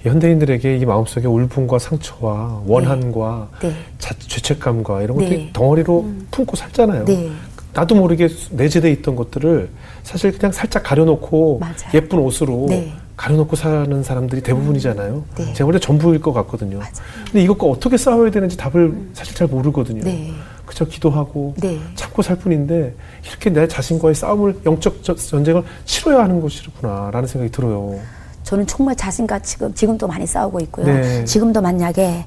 [SPEAKER 1] 현대인들에게 이 마음속에 울분과 상처와 원한과
[SPEAKER 2] 네.
[SPEAKER 1] 자, 죄책감과 이런
[SPEAKER 2] 네.
[SPEAKER 1] 것들이 덩어리로 품고 살잖아요.
[SPEAKER 2] 네.
[SPEAKER 1] 나도 모르게 내재돼 있던 것들을 사실 그냥 살짝 가려놓고
[SPEAKER 2] 맞아요.
[SPEAKER 1] 예쁜 옷으로
[SPEAKER 2] 네.
[SPEAKER 1] 가려놓고 사는 사람들이 대부분이잖아요.
[SPEAKER 2] 네.
[SPEAKER 1] 제가 볼때 전부일 것 같거든요. 근데 이것과 어떻게 싸워야 되는지 답을 사실 잘 모르거든요.
[SPEAKER 2] 네.
[SPEAKER 1] 그저 기도하고
[SPEAKER 2] 네.
[SPEAKER 1] 참고 살 뿐인데 이렇게 내 자신과의 싸움을 영적 저- 전쟁을 치러야 하는 것이구나라는 생각이 들어요.
[SPEAKER 2] 저는 정말 자신과 지금 지금도 많이 싸우고 있고요.
[SPEAKER 1] 네.
[SPEAKER 2] 지금도 만약에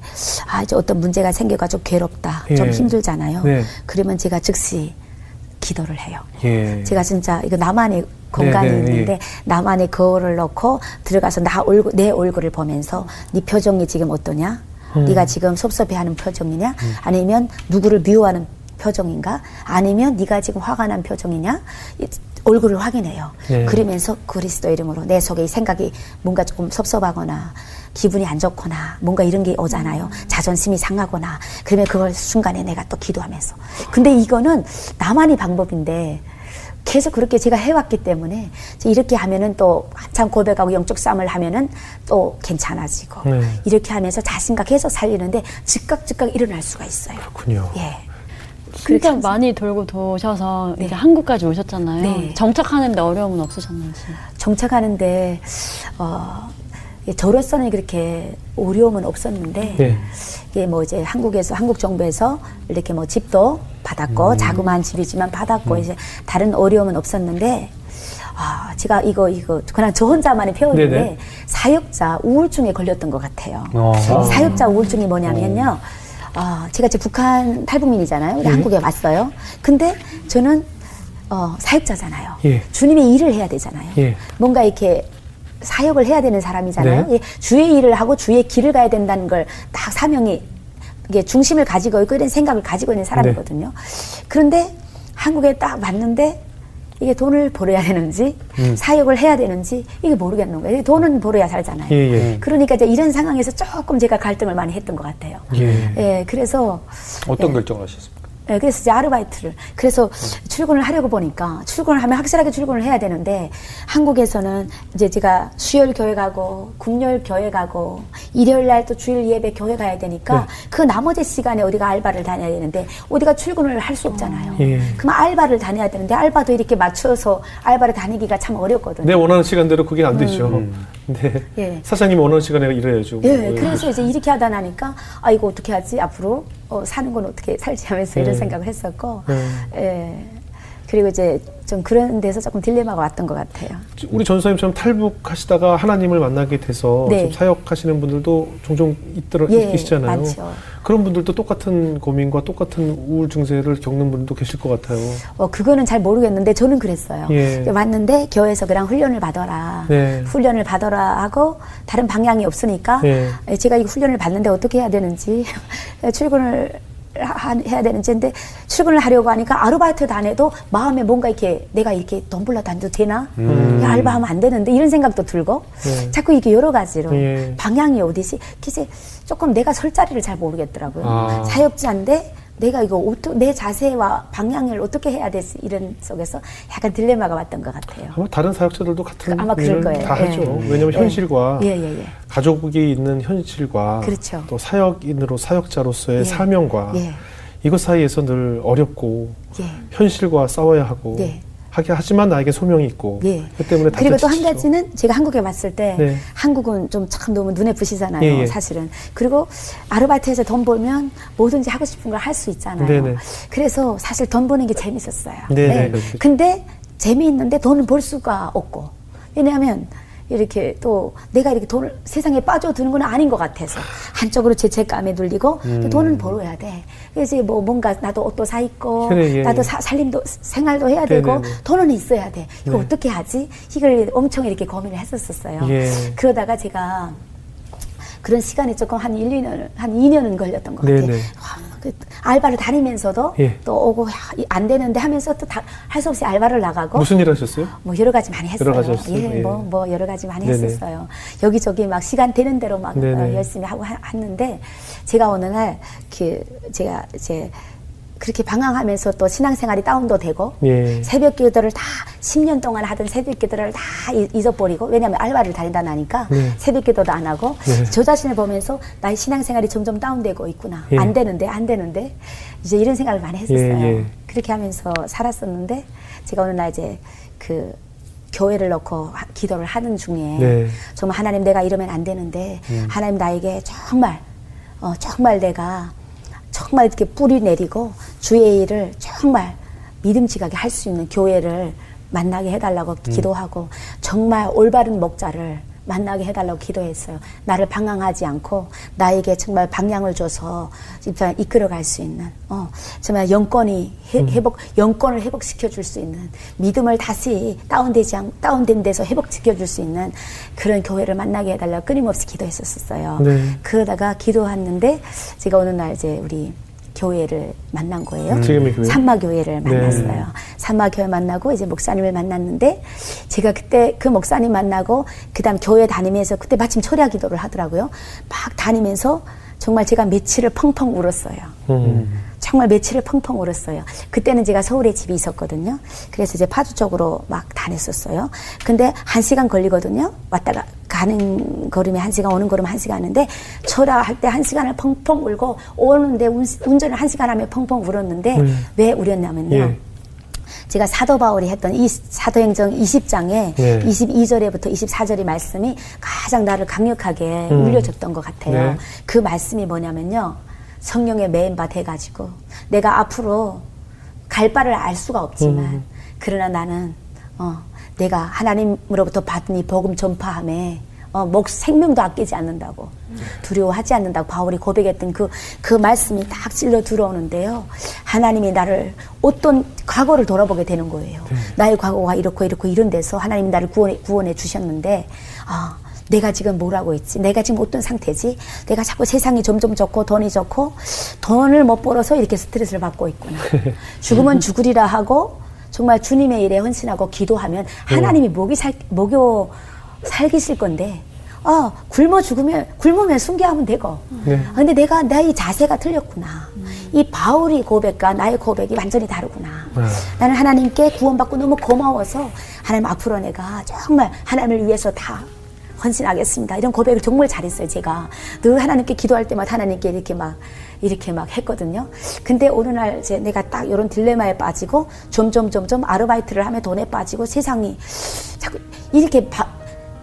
[SPEAKER 2] 아 이제 어떤 문제가 생겨가지고 괴롭다, 좀
[SPEAKER 1] 예.
[SPEAKER 2] 힘들잖아요.
[SPEAKER 1] 네.
[SPEAKER 2] 그러면 제가 즉시 기도를 해요.
[SPEAKER 1] 예.
[SPEAKER 2] 제가 진짜 이거 나만의 공간이
[SPEAKER 1] 네, 네,
[SPEAKER 2] 있는데
[SPEAKER 1] 예.
[SPEAKER 2] 나만의 거울을 넣고 들어가서 나 얼굴 내 얼굴을 보면서 네 표정이 지금 어떠냐?
[SPEAKER 1] 음.
[SPEAKER 2] 네가 지금 섭섭해하는 표정이냐? 아니면 누구를 미워하는 표정인가? 아니면 네가 지금 화가 난 표정이냐? 이- 얼굴을 확인해요.
[SPEAKER 1] 네.
[SPEAKER 2] 그러면서 그리스도 이름으로 내 속에 이 생각이 뭔가 조금 섭섭하거나 기분이 안 좋거나 뭔가 이런 게 오잖아요. 자존심이 상하거나 그러면 그걸 순간에 내가 또 기도하면서. 근데 이거는 나만의 방법인데 계속 그렇게 제가 해왔기 때문에 이렇게 하면은 또 한참 고백하고 영적 싸움을 하면은 또 괜찮아지고
[SPEAKER 1] 네.
[SPEAKER 2] 이렇게 하면서 자신감 계속 살리는데 즉각 즉각 일어날 수가 있어요.
[SPEAKER 1] 그렇군요.
[SPEAKER 2] 예.
[SPEAKER 4] 진짜
[SPEAKER 2] 그렇게
[SPEAKER 4] 많이 돌고 도셔서
[SPEAKER 2] 네.
[SPEAKER 4] 이제 한국까지 오셨잖아요.
[SPEAKER 2] 네.
[SPEAKER 4] 정착하는데 어려움은 없으셨는지.
[SPEAKER 2] 정착하는데 어 예, 저로서는 그렇게 어려움은 없었는데
[SPEAKER 1] 네.
[SPEAKER 2] 이게 뭐 이제 한국에서 한국 정부에서 이렇게 뭐 집도 받았고
[SPEAKER 1] 음.
[SPEAKER 2] 자그마한 집이지만 받았고 이제 다른 어려움은 없었는데 아 제가 이거 이거 그냥 저 혼자만의 표현인데
[SPEAKER 1] 네네.
[SPEAKER 2] 사역자 우울증에 걸렸던 것 같아요.
[SPEAKER 3] 어.
[SPEAKER 2] 사역자 우울증이 뭐냐면요. 아 제가 이제 북한 탈북민이잖아요.
[SPEAKER 1] 네.
[SPEAKER 2] 한국에 왔어요. 근데 저는 어, 사역자잖아요.
[SPEAKER 1] 예.
[SPEAKER 2] 주님의 일을 해야 되잖아요.
[SPEAKER 1] 예.
[SPEAKER 2] 뭔가 이렇게 사역을 해야 되는 사람이잖아요.
[SPEAKER 1] 네.
[SPEAKER 2] 예, 주의 일을 하고 주의 길을 가야 된다는 걸 딱 사명이 이게 중심을 가지고 있고 이런 생각을 가지고 있는 사람이거든요.
[SPEAKER 1] 네.
[SPEAKER 2] 그런데 한국에 딱 왔는데 이게 돈을 벌어야 되는지 사역을 해야 되는지 이게 모르겠는 거예요. 돈은 벌어야 살잖아요.
[SPEAKER 1] 음. 예, 예.
[SPEAKER 2] 그러니까 이제 이런 상황에서 조금 제가 갈등을 많이 했던 것 같아요.
[SPEAKER 1] 예.
[SPEAKER 2] 예, 그래서
[SPEAKER 3] 어떤 결정을 하셨습니까?
[SPEAKER 2] 네, 그래서 이제 아르바이트를 그래서 출근을 하려고 보니까 출근을 하면 확실하게 출근을 해야 되는데 한국에서는 이제 제가 수요일 교회 가고 금요일 교회 가고 일요일 날 또 주일 예배 교회 가야 되니까
[SPEAKER 1] 네.
[SPEAKER 2] 그 나머지 시간에 어디가 알바를 다녀야 되는데 어디가 출근을 할 수 없잖아요.
[SPEAKER 1] 예.
[SPEAKER 2] 그럼 알바를 다녀야 되는데 알바도 이렇게 맞춰서 알바를 다니기가 참 어렵거든요.
[SPEAKER 1] 내 원하는 시간대로 그게 안 되죠. 네.
[SPEAKER 2] 음. 예.
[SPEAKER 1] 사장님 원하는 시간에 일해야죠.
[SPEAKER 2] 예, 그래서 이제 이렇게 하다 나니까 아 이거 어떻게 하지 앞으로 어, 사는 건 어떻게 살지 하면서 이런
[SPEAKER 1] 네.
[SPEAKER 2] 생각을 했었고
[SPEAKER 1] 네.
[SPEAKER 2] 예 그리고 이제 좀 그런 데서 조금 딜레마가 왔던 것 같아요.
[SPEAKER 1] 우리 전사님처럼 탈북하시다가 하나님을 만나게 돼서
[SPEAKER 2] 네.
[SPEAKER 1] 사역하시는 분들도 종종 있더라
[SPEAKER 2] 예,
[SPEAKER 1] 계시잖아요.
[SPEAKER 2] 많죠.
[SPEAKER 1] 그런 분들도 똑같은 고민과 똑같은 우울 증세를 겪는 분도 계실 것 같아요.
[SPEAKER 2] 어 그거는 잘 모르겠는데 저는 그랬어요.
[SPEAKER 1] 예.
[SPEAKER 2] 왔는데 교회에서 그냥 훈련을 받아라.
[SPEAKER 1] 네.
[SPEAKER 2] 훈련을 받아라 하고 다른 방향이 없으니까
[SPEAKER 1] 예.
[SPEAKER 2] 제가 이 훈련을 받는데 어떻게 해야 되는지 출근을 하- 해야 되는지 근데 출근을 하려고 하니까 아르바이트 다녀도 마음에 뭔가 이렇게 내가 이렇게 돈 벌러 다녀도 되나? 야, 알바하면 안 되는데 이런 생각도 들고
[SPEAKER 1] 네.
[SPEAKER 2] 자꾸 이게 여러 가지로
[SPEAKER 1] 예.
[SPEAKER 2] 방향이 어디지? 그래서 조금 내가 설 자리를 잘 모르겠더라고요.
[SPEAKER 1] 아.
[SPEAKER 2] 사역자인데 내가 이거 어떠, 내 자세와 방향을 어떻게 해야 될지 이런 속에서 약간 딜레마가 왔던 것 같아요.
[SPEAKER 1] 아마 다른 사역자들도 같은
[SPEAKER 2] 아마 그럴 거예요.
[SPEAKER 1] 다
[SPEAKER 2] 예.
[SPEAKER 1] 하죠. 왜냐하면
[SPEAKER 2] 예.
[SPEAKER 1] 현실과
[SPEAKER 2] 예, 예, 예.
[SPEAKER 1] 가족이 있는 현실과
[SPEAKER 2] 그렇죠.
[SPEAKER 1] 또 사역인으로 사역자로서의
[SPEAKER 2] 예.
[SPEAKER 1] 사명과
[SPEAKER 2] 예.
[SPEAKER 1] 이것 사이에서 늘 어렵고
[SPEAKER 2] 예.
[SPEAKER 1] 현실과 싸워야 하고
[SPEAKER 2] 예.
[SPEAKER 1] 하지만 나에게 소명이 있고
[SPEAKER 2] 예.
[SPEAKER 1] 그 때문에
[SPEAKER 2] 그리고 또 한. 가지는 제가 한국에 왔을 때
[SPEAKER 1] 네.
[SPEAKER 2] 한국은 좀 참 너무 눈에 부시잖아요.
[SPEAKER 1] 예, 예.
[SPEAKER 2] 사실은. 그리고 아르바이트해서 돈 벌면 뭐든지 하고 싶은 걸 할 수 있잖아요.
[SPEAKER 1] 네네.
[SPEAKER 2] 그래서 사실 돈 버는 게 재밌었어요.
[SPEAKER 1] 네네, 그렇죠.
[SPEAKER 2] 근데 재미있는데 돈을 벌 수가 없고. 왜냐하면 이렇게 또 내가 이렇게 돈을 세상에 빠져드는 건 아닌 것 같아서 한쪽으로 죄책감에 눌리고
[SPEAKER 1] 음.
[SPEAKER 2] 또 돈을 벌어야 돼. 그래서 뭐 뭔가 나도 옷도 사 입고
[SPEAKER 1] 그래, 예,
[SPEAKER 2] 나도
[SPEAKER 1] 예.
[SPEAKER 2] 사- 살림도 생활도 해야 되고
[SPEAKER 1] 네 네 네.
[SPEAKER 2] 돈은 있어야 돼. 이거
[SPEAKER 1] 네.
[SPEAKER 2] 어떻게 하지? 이걸 엄청 이렇게 고민을 했었었어요.
[SPEAKER 1] 예.
[SPEAKER 2] 그러다가 제가 그런 시간이 조금 한 1, 2년, 한 2년은 걸렸던 것 같아요.
[SPEAKER 1] 네네.
[SPEAKER 2] 와, 그 알바를 다니면서도
[SPEAKER 1] 예.
[SPEAKER 2] 또 오고 야, 이안 되는데 하면서 또 할 수 없이 알바를 나가고
[SPEAKER 1] 무슨 일 하셨어요?
[SPEAKER 2] 뭐 여러 가지 많이 했어요.
[SPEAKER 1] 여러 가지?
[SPEAKER 2] 예,
[SPEAKER 1] 예.
[SPEAKER 2] 뭐, 뭐 여러 가지 많이
[SPEAKER 1] 네네.
[SPEAKER 2] 했었어요. 여기저기 막 시간 되는 대로 막
[SPEAKER 1] 네네.
[SPEAKER 2] 어, 열심히 하고 하, 했는데 제가 어느 날 그 제가 이제 그렇게 방황하면서 또 신앙생활이 다운도 되고
[SPEAKER 1] 예.
[SPEAKER 2] 새벽 기도를 다 10년 동안 하던 새벽 기도를 다 이- 잊어버리고 왜냐하면 알바를 다니다 나니까
[SPEAKER 1] 네.
[SPEAKER 2] 새벽 기도도 안 하고
[SPEAKER 1] 네.
[SPEAKER 2] 저 자신을 보면서 나의 신앙생활이 점점 다운되고 있구나
[SPEAKER 1] 예.
[SPEAKER 2] 안 되는데 안 되는데 이제 이런 생각을 많이 했었어요.
[SPEAKER 1] 예, 예.
[SPEAKER 2] 그렇게 하면서 살았었는데 제가 어느 날 이제 그 교회를 넣고 하- 기도를 하는 중에
[SPEAKER 1] 네. 음.
[SPEAKER 2] 정말 하나님 내가 이러면 안 되는데 하나님 나에게 정말 어, 정말 내가 정말 이렇게 뿌리 내리고 주의 일을 정말 믿음직하게 할 수 있는 교회를 만나게 해달라고
[SPEAKER 1] 음.
[SPEAKER 2] 기도하고 정말 올바른 목자를 만나게 해달라고 기도했어요. 나를 방황하지 않고 나에게 정말 방향을 줘서 이끌어갈 수 있는 어, 정말 영권이 해,
[SPEAKER 1] 음.
[SPEAKER 2] 회복 영권을 회복시켜 줄 수 있는 믿음을 다시 다운되지 않 다운된 데서 회복시켜 줄 수 있는 그런 교회를 만나게 해달라고 끊임없이 기도했었어요.
[SPEAKER 1] 네.
[SPEAKER 2] 그러다가 기도했는데 제가 어느 날 이제 우리 교회를 만난 거예요.
[SPEAKER 1] 음. 지금의 교회?
[SPEAKER 2] 산마 교회를
[SPEAKER 1] 네.
[SPEAKER 2] 만났어요. 산마 교회 만나고 이제 목사님을 만났는데 제가 그때 그 목사님 만나고 그다음 교회 다니면서 그때 마침 철야 기도를 하더라고요. 막 다니면서 정말 제가 며칠을 펑펑 울었어요.
[SPEAKER 1] 음.
[SPEAKER 2] 정말 며칠을 펑펑 울었어요. 그때는 제가 서울에 집이 있었거든요. 그래서 이제 파주 쪽으로 막 다녔었어요. 근데 한 시간 걸리거든요. 왔다가 가는 걸음에 한 시간, 오는 걸음 한 시간 하는데 철화할 때 한 시간을 펑펑 울고 오는데 운, 운전을 한 시간 하며 펑펑 울었는데
[SPEAKER 1] 음.
[SPEAKER 2] 왜 울었냐면요.
[SPEAKER 1] 예.
[SPEAKER 2] 제가 사도 바울이 했던 이 사도행정 20장에
[SPEAKER 1] 네.
[SPEAKER 2] 22절에부터 24절의 말씀이 가장 나를 강력하게
[SPEAKER 1] 음.
[SPEAKER 2] 울려줬던 것 같아요.
[SPEAKER 1] 네.
[SPEAKER 2] 그 말씀이 뭐냐면요. 성령의 메인바 돼가지고 내가 앞으로 갈 바를 알 수가 없지만
[SPEAKER 1] 음.
[SPEAKER 2] 그러나 나는 어, 내가 하나님으로부터 받은 이 복음 전파함에 어, 목 생명도 아끼지 않는다고 두려워하지 않는다고 바울이 고백했던 그, 그 말씀이 딱 찔러 들어오는데요. 하나님이 나를 어떤 과거를 돌아보게 되는 거예요. 나의 과거가 이렇고 이렇고 이런 데서 하나님이 나를 구원해, 구원해 주셨는데 아, 내가 지금 뭐라고 했지? 내가 지금 어떤 상태지? 내가 자꾸 세상이 점점 좋고 돈이 좋고 돈을 못 벌어서 이렇게 스트레스를 받고 있구나. 죽으면 죽으리라 하고 정말 주님의 일에 헌신하고 기도하면 하나님이 목이 살, 목요 살기실 건데 아 굶어 죽으면 굶으면 순교하면 되고
[SPEAKER 1] 네.
[SPEAKER 2] 아, 근데 내가 나의 자세가 틀렸구나 이 바울이 고백과 나의 고백이 완전히 다르구나
[SPEAKER 1] 네.
[SPEAKER 2] 나는 하나님께 구원받고 너무 고마워서 하나님 앞으로 내가 정말 하나님을 위해서 다 헌신하겠습니다. 이런 고백을 정말 잘했어요, 제가. 늘 하나님께 기도할 때마다 하나님께 이렇게 막, 이렇게 막 했거든요. 근데 어느 날 이제 내가 딱 이런 딜레마에 빠지고 점점 점점 아르바이트를 하며 돈에 빠지고 세상이 자꾸 이렇게 바-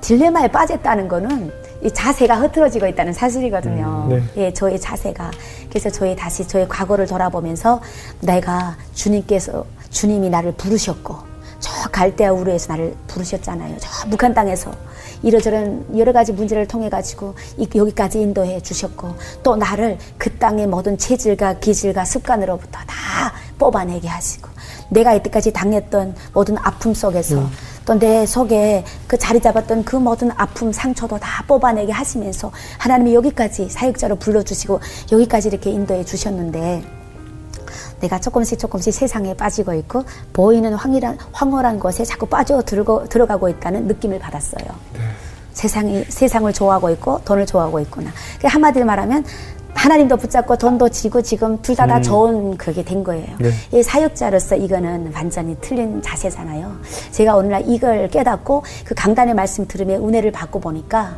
[SPEAKER 2] 딜레마에 빠졌다는 거는 이 자세가 흐트러지고 있다는 사실이거든요.
[SPEAKER 1] 음, 네.
[SPEAKER 2] 예, 저의 자세가. 그래서 저의 다시 저의 과거를 돌아보면서 내가 주님께서 주님이 나를 부르셨고 저 갈대아 우르에서 나를 부르셨잖아요. 저 북한 땅에서 이러저런 여러 가지 문제를 통해 가지고 이- 여기까지 인도해 주셨고 또 나를 그 땅의 모든 체질과 기질과 습관으로부터 다 뽑아내게 하시고 내가 이때까지 당했던 모든 아픔 속에서 또내 속에 그 자리 잡았던 그 모든 아픔, 상처도 다 뽑아내게 하시면서 하나님이 여기까지 사역자로 불러주시고 여기까지 이렇게 인도해 주셨는데 내가 조금씩 조금씩 세상에 빠지고 있고 보이는 황홀한, 황홀한 것에 자꾸 빠져 들고, 들어가고 있다는 느낌을 받았어요. 세상이, 세상을 좋아하고 있고 돈을 좋아하고 있구나. 그 한마디로 말하면 하나님도 붙잡고 돈도 지고 지금 둘 다다 좋은 그게 된 거예요.
[SPEAKER 1] 네.
[SPEAKER 2] 이 사역자로서 이거는 완전히 틀린 자세잖아요. 제가 오늘날 이걸 깨닫고 그 강단의 말씀 들으며 은혜를 받고 보니까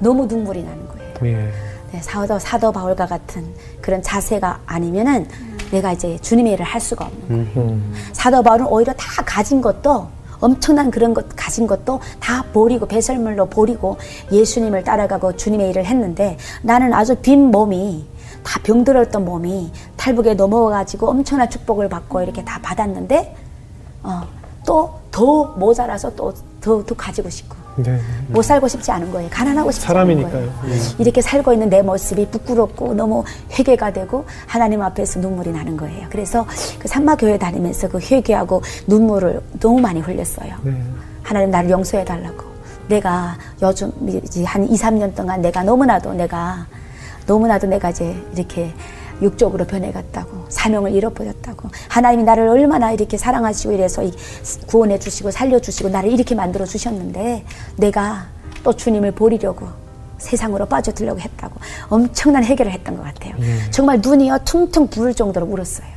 [SPEAKER 2] 너무 눈물이 나는 거예요.
[SPEAKER 1] 예.
[SPEAKER 2] 네, 사도, 사도 바울과 같은 그런 자세가 아니면은 내가 이제 주님의 일을 할 수가 없는 거예요.
[SPEAKER 1] 음.
[SPEAKER 2] 사도 바울은 오히려 다 가진 것도 엄청난 그런 것 가진 것도 다 버리고 배설물로 버리고 예수님을 따라가고 주님의 일을 했는데 나는 아주 빈 몸이 다 병들었던 몸이 탈북에 넘어가지고 엄청난 축복을 받고 이렇게 다 받았는데 어, 또더 모자라서 또 더 더 가지고 싶고
[SPEAKER 1] 네.
[SPEAKER 2] 못 살고 싶지 않은 거예요. 가난하고 싶지
[SPEAKER 1] 사람이니까요.
[SPEAKER 2] 않은 거예요. 이렇게 살고 있는 내 모습이 부끄럽고 너무 회개가 되고 하나님 앞에서 눈물이 나는 거예요. 그래서 그 산마 교회 다니면서 그 회개하고 눈물을 너무 많이 흘렸어요.
[SPEAKER 1] 네.
[SPEAKER 2] 하나님 나를 용서해 달라고. 내가 요즘 이제 한 2, 3년 동안 내가 너무나도 내가 너무나도 내가 이제 이렇게 육적으로 변해갔다고 사명을 잃어버렸다고 하나님이 나를 얼마나 이렇게 사랑하시고 이래서 이 구원해 주시고 살려 주시고 나를 이렇게 만들어 주셨는데 내가 또 주님을 버리려고 세상으로 빠져들려고 했다고 엄청난 해결을 했던 것 같아요. 정말 눈이요 퉁퉁 부을 정도로 울었어요.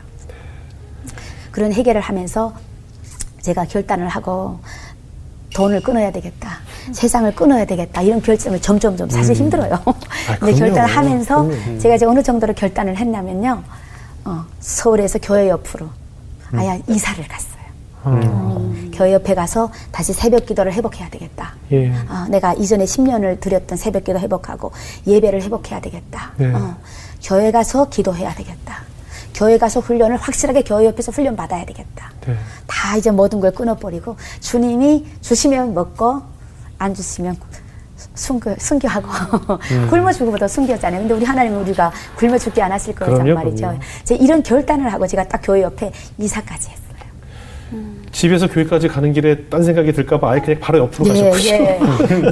[SPEAKER 2] 그런 해결을 하면서 제가 결단을 하고 돈을 끊어야 되겠다. 세상을 끊어야 되겠다. 이런 결정을 점점점 사실 힘들어요. 근데
[SPEAKER 1] 그럼요.
[SPEAKER 2] 결단을 하면서
[SPEAKER 1] 그럼요.
[SPEAKER 2] 제가 이제 어느 정도로 결단을 했냐면요. 어, 서울에서 교회 옆으로 아야 이사를 갔어요.
[SPEAKER 1] 음.
[SPEAKER 2] 교회 옆에 가서 다시 새벽 기도를 회복해야 되겠다.
[SPEAKER 1] 예.
[SPEAKER 2] 어, 내가 이전에 10년을 드렸던 새벽 기도 회복하고 예배를 회복해야 되겠다.
[SPEAKER 1] 네.
[SPEAKER 2] 어, 교회 가서 기도해야 되겠다. 교회 가서 훈련을 확실하게 교회 옆에서 훈련 받아야 되겠다.
[SPEAKER 1] 네.
[SPEAKER 2] 다 이제 모든 걸 끊어버리고 주님이 주시면 먹고 안 주시면 숨겨, 숨겨하고
[SPEAKER 1] 음.
[SPEAKER 2] 굶어 죽기보다 숨겼잖아요. 근데 우리 하나님은 우리가 굶어 죽지 않았을 거란 말이죠.
[SPEAKER 1] 그럼요.
[SPEAKER 2] 제 이런 결단을 하고 제가 딱 교회 옆에 이사까지 했어요.
[SPEAKER 1] 집에서 교회까지 가는 길에 딴 생각이 들까봐 아예 그냥 바로 옆으로
[SPEAKER 2] 예,
[SPEAKER 1] 가셨군요.
[SPEAKER 2] 예,